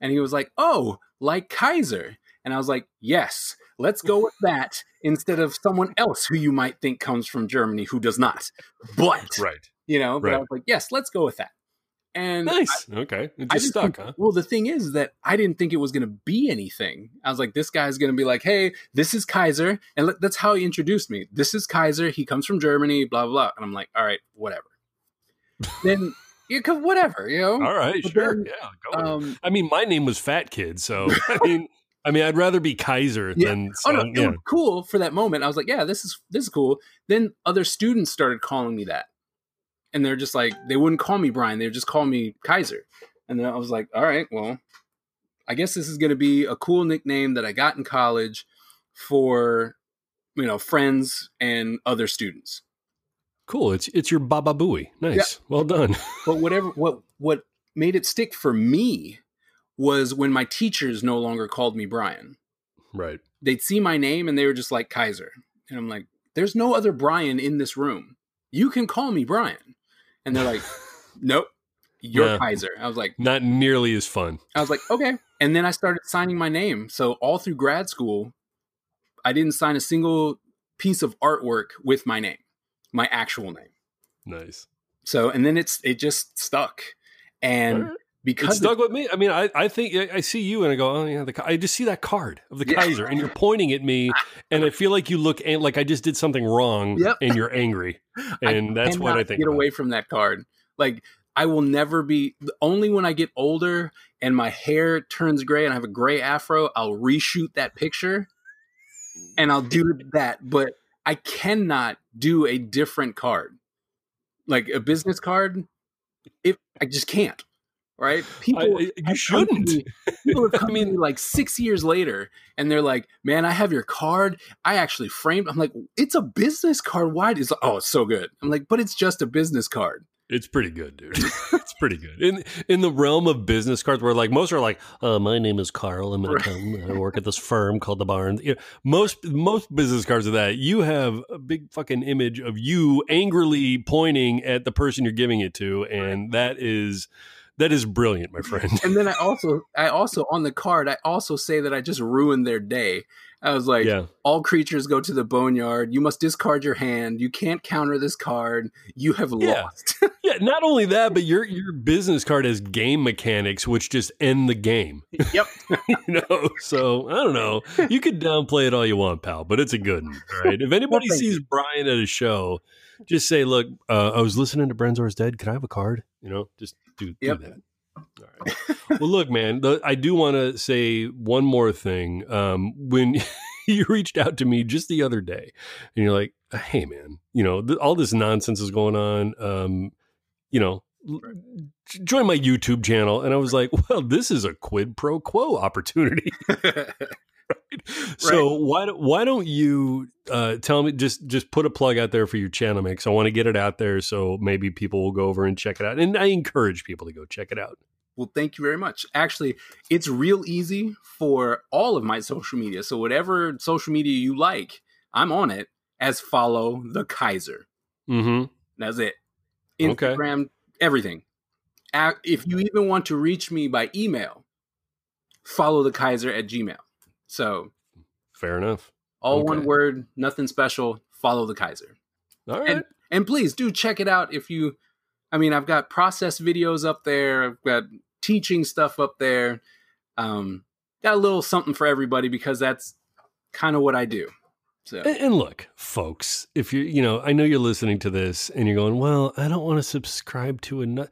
And he was like, oh, like Kaiser. And I was like, yes, let's go with that instead of someone else who you might think comes from Germany who does not. But, right. you know, but I was like, yes, let's go with that. And Nice. okay. It just stuck, think- huh? Well, the thing is that I didn't think it was going to be anything. I was like, this guy's going to be like, hey, this is Kaiser. And let- that's how he introduced me. This is Kaiser. He comes from Germany, blah, blah, blah. And I'm like, all right, whatever. then, you could, whatever, you know? All right. But Sure. then, yeah. Go. Um, I mean, my name was Fat Kid, so *laughs* I mean, I mean, I'd rather be Kaiser Yeah. than. oh no, it yeah. was cool for that moment. I was like, yeah, this is this is cool. Then other students started calling me that, and they're just like, they wouldn't call me Brian. They would just call me Kaiser. And then I was like, all right, well, I guess this is going to be a cool nickname that I got in college for you know friends and other students. Cool. It's it's your Baba Booey. Nice. Well done. But whatever what what made it stick for me was when my teachers no longer called me Brian. right. they'd see my name and they were just like Kaiser. And I'm like, there's no other Brian in this room. You can call me Brian. And they're like, *laughs* nope, you're Yeah. Kaiser. I was like, Not nearly as fun. I was like, okay. And then I started signing my name. So all through grad school, I didn't sign a single piece of artwork with my name, my actual name. Nice. So and then it's it just stuck. And Right. It because stuck with me. I mean, I, I think I I see you and I go, oh yeah, the, I just see that card of the Yeah. Kaiser, and you're pointing at me, *laughs* and I feel like you look an- like I just did something wrong, Yep. and you're angry, *laughs* I and that's what I think. Get about. away from that card. Like I will never be. Only when I get older and my hair turns gray and I have a gray afro, I'll reshoot that picture, and I'll do *laughs* that. But I cannot do a different card, like a business card. If I just can't. Right? People. I- you have come to shouldn't. me- People have *laughs* come I mean- like six years later, and they're like, "Man, I have your card. I actually framed." I'm like, "It's a business card. Why?" It's like, "Oh, it's so good." I'm like, "But it's just a business card." It's pretty good, dude. *laughs* it's pretty good. In in the realm of business cards, where like most are like, uh, my name is Carl. I'm an Right. accountant. I work at this firm called the Barn." You know, most most business cards are that. You have a big fucking image of you angrily pointing at the person you're giving it to, and that is that is brilliant, my friend. And then I also, I also on the card, I also say that I just ruined their day. I was like, yeah, all creatures go to the boneyard. You must discard your hand. You can't counter this card. You have Yeah. lost. *laughs* yeah. Not only that, but your your business card has game mechanics, which just end the game. yep. *laughs* you know, so I don't know. You could downplay it all you want, pal, but it's a good one. All right. If anybody thank sees Brian at a show, just say, "Look, uh, I was listening to Brenzor's Dead. Could I have a card?" You know, just do, Yep. do that. All right. well, look, man, the, I do want to say one more thing. Um, when *laughs* you reached out to me just the other day, and you're like, "Hey, man, you know, th- all this nonsense is going on. Um, you know." l- Join my YouTube channel, and I was like, "Well, this is a quid pro quo opportunity." *laughs* *laughs* So why don't why don't you uh, tell me just just put a plug out there for your channel mix? I want to get it out there so maybe people will go over and check it out, and I encourage people to go check it out. Well, thank you very much. Actually, it's real easy for all of my social media. So whatever social media you like, I'm on it as follow the Kaiser. Mm-hmm. That's it. Okay. Instagram, everything. If you even want to reach me by email, follow the Kaiser at Gmail. So Fair enough. all Okay. one word, nothing special. Follow the Kaiser. All right. And and please do check it out if you I mean I've got process videos up there, I've got teaching stuff up there. Um got a little something for everybody because that's kind of what I do. So And, and look, folks, if you you know, I know you're listening to this and you're going, well, I don't want to subscribe to another.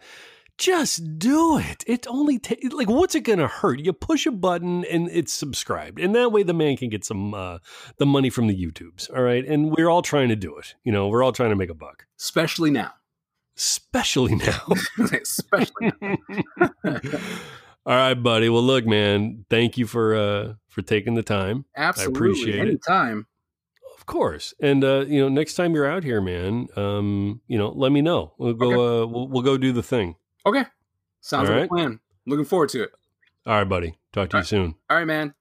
Just do it. It only ta- like what's it going to hurt? You push a button and it's subscribed, and that way the man can get some uh, the money from the YouTubes. All right, and we're all trying to do it. You know, we're all trying to make a buck, especially now. especially now. *laughs* especially now. *laughs* all right, buddy. Well, look, man. Thank you for uh for taking the time. Absolutely. appreciate it. Anytime. Of course. And uh, you know, next time you're out here, man, um, you know, let me know. We'll go. Uh, we'll, we'll go do the thing. Okay. Sounds All like right. a plan. Looking forward to it. All right, buddy. Talk to All you right. soon. All right, man.